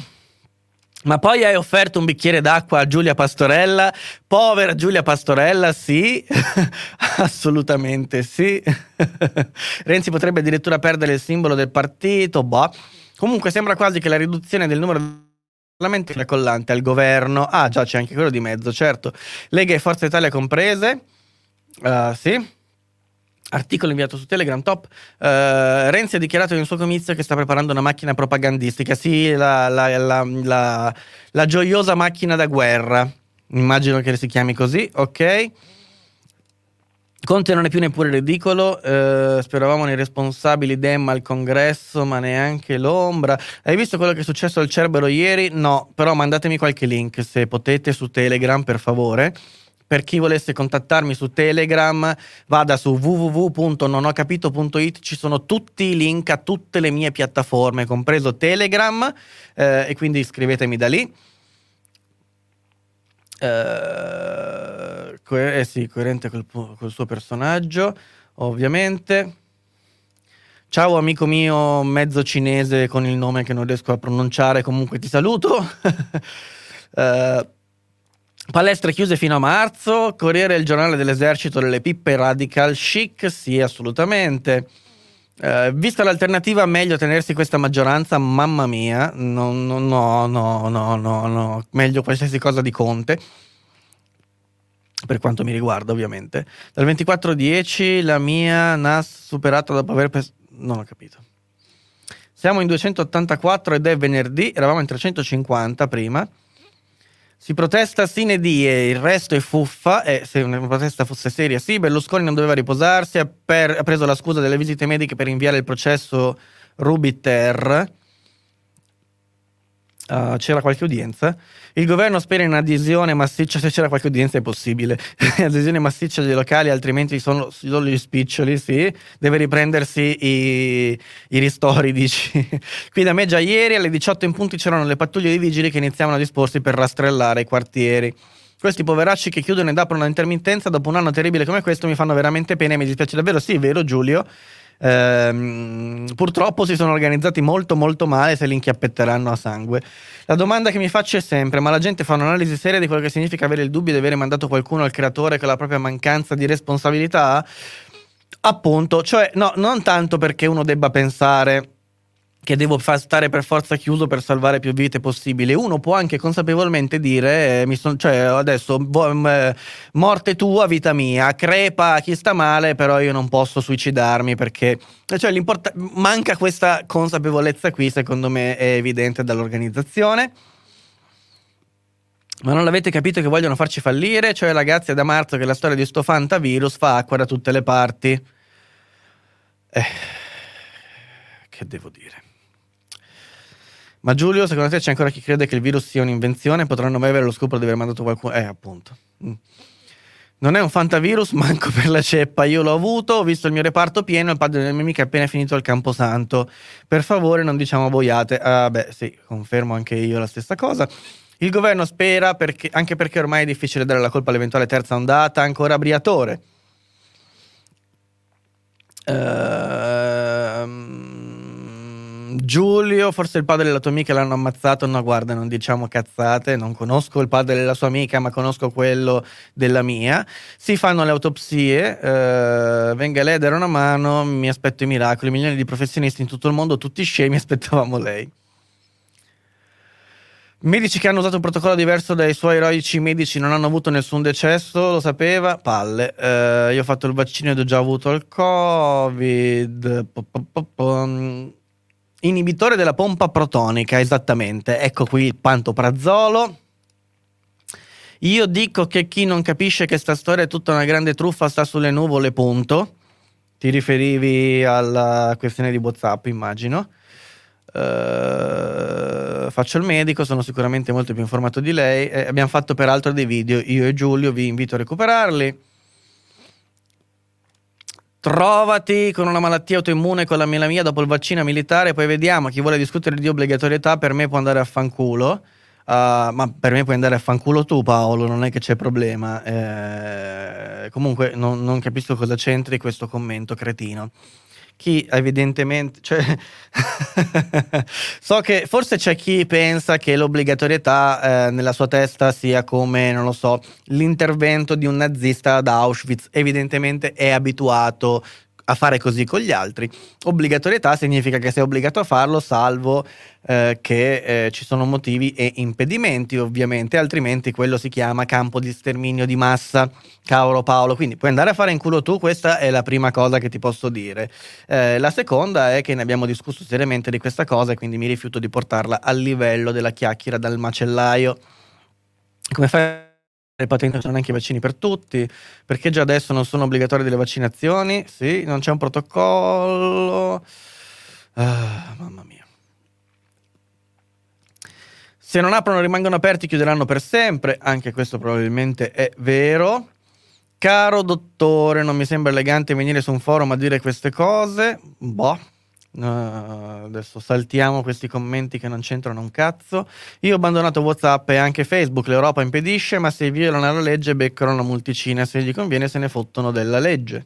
ma poi hai offerto un bicchiere d'acqua a Giulia Pastorella. Povera Giulia Pastorella, sì, [laughs] assolutamente sì. [laughs] Renzi potrebbe addirittura perdere il simbolo del partito. Boh. Comunque sembra quasi che la riduzione del numero di parlamenti sia collante al governo. Ah, già, c'è anche quello di mezzo, certo. Lega e Forza Italia comprese. Uh, sì. Articolo inviato su Telegram, top. Uh, Renzi ha dichiarato in un suo comizio che sta preparando una macchina propagandistica. Sì, la, la, la, la, gioiosa macchina da guerra. Immagino che si chiami così, ok. Conte non è più neppure ridicolo. Uh, speravamo nei responsabili Dem al congresso, ma neanche l'ombra. Hai visto quello che è successo al Cerbero ieri? No, però mandatemi qualche link se potete su Telegram, per favore per chi volesse contattarmi su Telegram, vada su www.nonhocapito.it, ci sono tutti i link a tutte le mie piattaforme, compreso Telegram, eh, e quindi iscrivetemi da lì. Eh, eh sì, coerente col, col suo personaggio, ovviamente. Ciao amico mio mezzo cinese con il nome che non riesco a pronunciare, comunque ti saluto. uh, [laughs] palestre chiuse fino a marzo, Corriere il giornale dell'esercito delle pippe radical chic, sì assolutamente. Uh, vista l'alternativa, meglio tenersi questa maggioranza, mamma mia, no, no, no, no, no, no, no. meglio qualsiasi cosa di Conte per quanto mi riguarda ovviamente. Dal 24-10 la mia NAS superata dopo aver... Pes- non ho capito. Siamo in 284 ed è venerdì, eravamo in 350 prima. Si protesta sine die, il resto è fuffa, e se una protesta fosse seria sì, Berlusconi non doveva riposarsi, ha, per, ha preso la scusa delle visite mediche per inviare il processo Rubiter Uh, c'era qualche udienza. Il governo spera in adesione massiccia, se c'era qualche udienza è possibile, [laughs] adesione massiccia dei locali, altrimenti sono solo gli spiccioli, sì. Deve riprendersi i, i ristori, [laughs] dici. Qui da me già ieri alle 18 in punti c'erano le pattuglie di vigili che iniziavano a disporsi per rastrellare i quartieri. Questi poveracci che chiudono ed aprono l'intermittenza dopo un anno terribile come questo mi fanno veramente pena e mi dispiace davvero. Sì, vero Giulio? Ehm, purtroppo si sono organizzati molto molto male se li inchiappetteranno a sangue. La domanda che mi faccio è sempre: ma la gente fa un'analisi seria di quello che significa avere il dubbio di avere mandato qualcuno al creatore con la propria mancanza di responsabilità? Appunto, cioè, no, non tanto perché uno debba pensare che devo stare per forza chiuso per salvare più vite possibile. Uno può anche consapevolmente dire, eh, son, cioè adesso eh, morte tua, vita mia, crepa chi sta male, però io non posso suicidarmi perché cioè, manca questa consapevolezza qui, secondo me è evidente dall'organizzazione. Ma non l'avete capito che vogliono farci fallire? Cioè ragazzi è da marzo che la storia di sto fantavirus fa acqua da tutte le parti. Eh, che devo dire? Ma Giulio, secondo te c'è ancora chi crede che il virus sia un'invenzione? Potranno mai avere lo scopo di aver mandato qualcuno? Eh, appunto. Mm. Non è un fantavirus, [laughs] manco per la ceppa. Io l'ho avuto, ho visto il mio reparto pieno, il padre della mia amica è appena finito il camposanto. Per favore, non diciamo boiate. Ah, beh, sì, confermo anche io la stessa cosa. Il governo spera, perché, anche perché ormai è difficile dare la colpa all'eventuale terza ondata, ancora Briatore. Ehm Giulio, forse il padre della tua amica l'hanno ammazzato. No, guarda, non diciamo cazzate. Non conosco il padre della sua amica, ma conosco quello della mia. Si fanno le autopsie. Eh, venga lei a dare una mano. Mi aspetto i miracoli. Milioni di professionisti in tutto il mondo, tutti scemi. [laughs] Aspettavamo lei. Medici che hanno usato un protocollo diverso dai suoi eroici medici non hanno avuto nessun decesso, lo sapeva? Palle. Eh, io ho fatto il vaccino ed ho già avuto il Covid. Inibitore della pompa protonica, esattamente. Ecco qui il pantoprazolo. Io dico che chi non capisce che sta storia è tutta una grande truffa sta sulle nuvole, punto. Ti riferivi alla questione di WhatsApp, immagino. Uh, faccio il medico, sono sicuramente molto più informato di lei. Eh, abbiamo fatto peraltro dei video, io e Giulio, vi invito a recuperarli. Trovati con una malattia autoimmune con la melamia dopo il vaccino militare, poi vediamo. Chi vuole discutere di obbligatorietà per me può andare a fanculo. Uh, ma per me puoi andare a fanculo tu Paolo, non è che c'è problema. Eh, comunque non, non, capisco cosa c'entri questo commento cretino chi evidentemente, cioè, [laughs] so che forse c'è chi pensa che l'obbligatorietà eh, nella sua testa sia come, non lo so, l'intervento di un nazista ad Auschwitz, evidentemente è abituato a fare così con gli altri. Obbligatorietà significa che sei obbligato a farlo, salvo eh, che eh, ci sono motivi e impedimenti, ovviamente, altrimenti quello si chiama campo di sterminio di massa. Cavolo Paolo, quindi puoi andare a fare in culo tu, questa è la prima cosa che ti posso dire. Eh, la seconda è che ne abbiamo discusso seriamente di questa cosa e quindi mi rifiuto di portarla al livello della chiacchiera dal macellaio. Come fai le sono neanche i vaccini per tutti, perché già adesso non sono obbligatorie delle vaccinazioni, sì, non c'è un protocollo. Ah, mamma mia. Se non aprono rimangono aperti, chiuderanno per sempre, anche questo probabilmente è vero. Caro dottore, non mi sembra elegante venire su un forum a dire queste cose. Boh Uh, adesso saltiamo questi commenti che non c'entrano un cazzo. Io ho abbandonato WhatsApp e anche Facebook. L'Europa impedisce, ma se violano la legge beccano una multicina. Se gli conviene, se ne fottono della legge.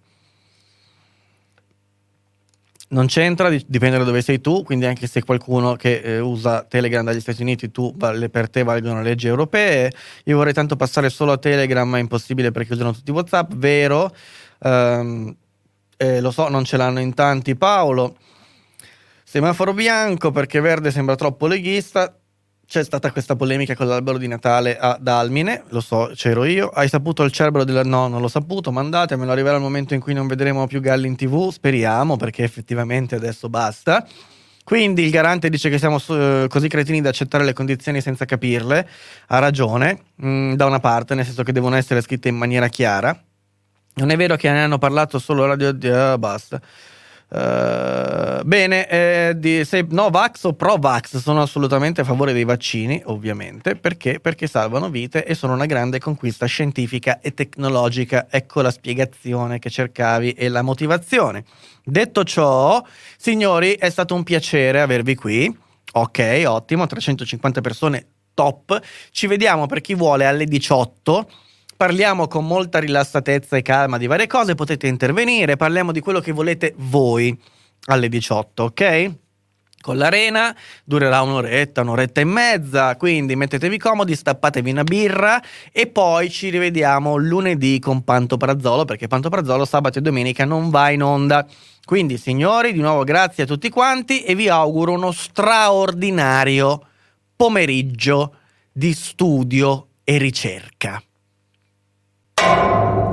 non c'entra, dipende da dove sei tu, quindi anche se qualcuno che eh, usa Telegram dagli Stati Uniti, tu, per te valgono leggi europee. Io vorrei tanto passare solo a Telegram, ma è impossibile perché usano tutti WhatsApp, vero? Um, eh, lo so, non ce l'hanno in tanti, Paolo. Semaforo bianco perché verde sembra troppo leghista. C'è stata questa polemica con l'albero di Natale ad Almine, lo so, c'ero io. Hai saputo il cerbero della... No, non l'ho saputo, mandatemelo, arriverà il momento in cui non vedremo più galli in tv, speriamo, perché effettivamente adesso basta. Quindi il garante dice che siamo così cretini da accettare le condizioni senza capirle. Ha ragione, mh, mm, da una parte, nel senso che devono essere scritte in maniera chiara. Non è vero che ne hanno parlato solo radio... Uh, basta. Uh, bene, eh, di, se Novax o Provax sono assolutamente a favore dei vaccini, ovviamente, perché? Perché salvano vite e sono una grande conquista scientifica e tecnologica. Ecco la spiegazione che cercavi e la motivazione. Detto ciò, signori, è stato un piacere avervi qui. Ok, ottimo, 350 persone, top. Ci vediamo per chi vuole alle 18 parliamo con molta rilassatezza e calma di varie cose, potete intervenire, parliamo di quello che volete voi alle 18, ok? Con l'arena durerà un'oretta, un'oretta e mezza, quindi mettetevi comodi, stappatevi una birra e poi ci rivediamo lunedì con Panto Prazzolo, perché Panto Prazzolo sabato e domenica non va in onda. Quindi signori, di nuovo grazie a tutti quanti e vi auguro uno straordinario pomeriggio di studio e ricerca. Thank you.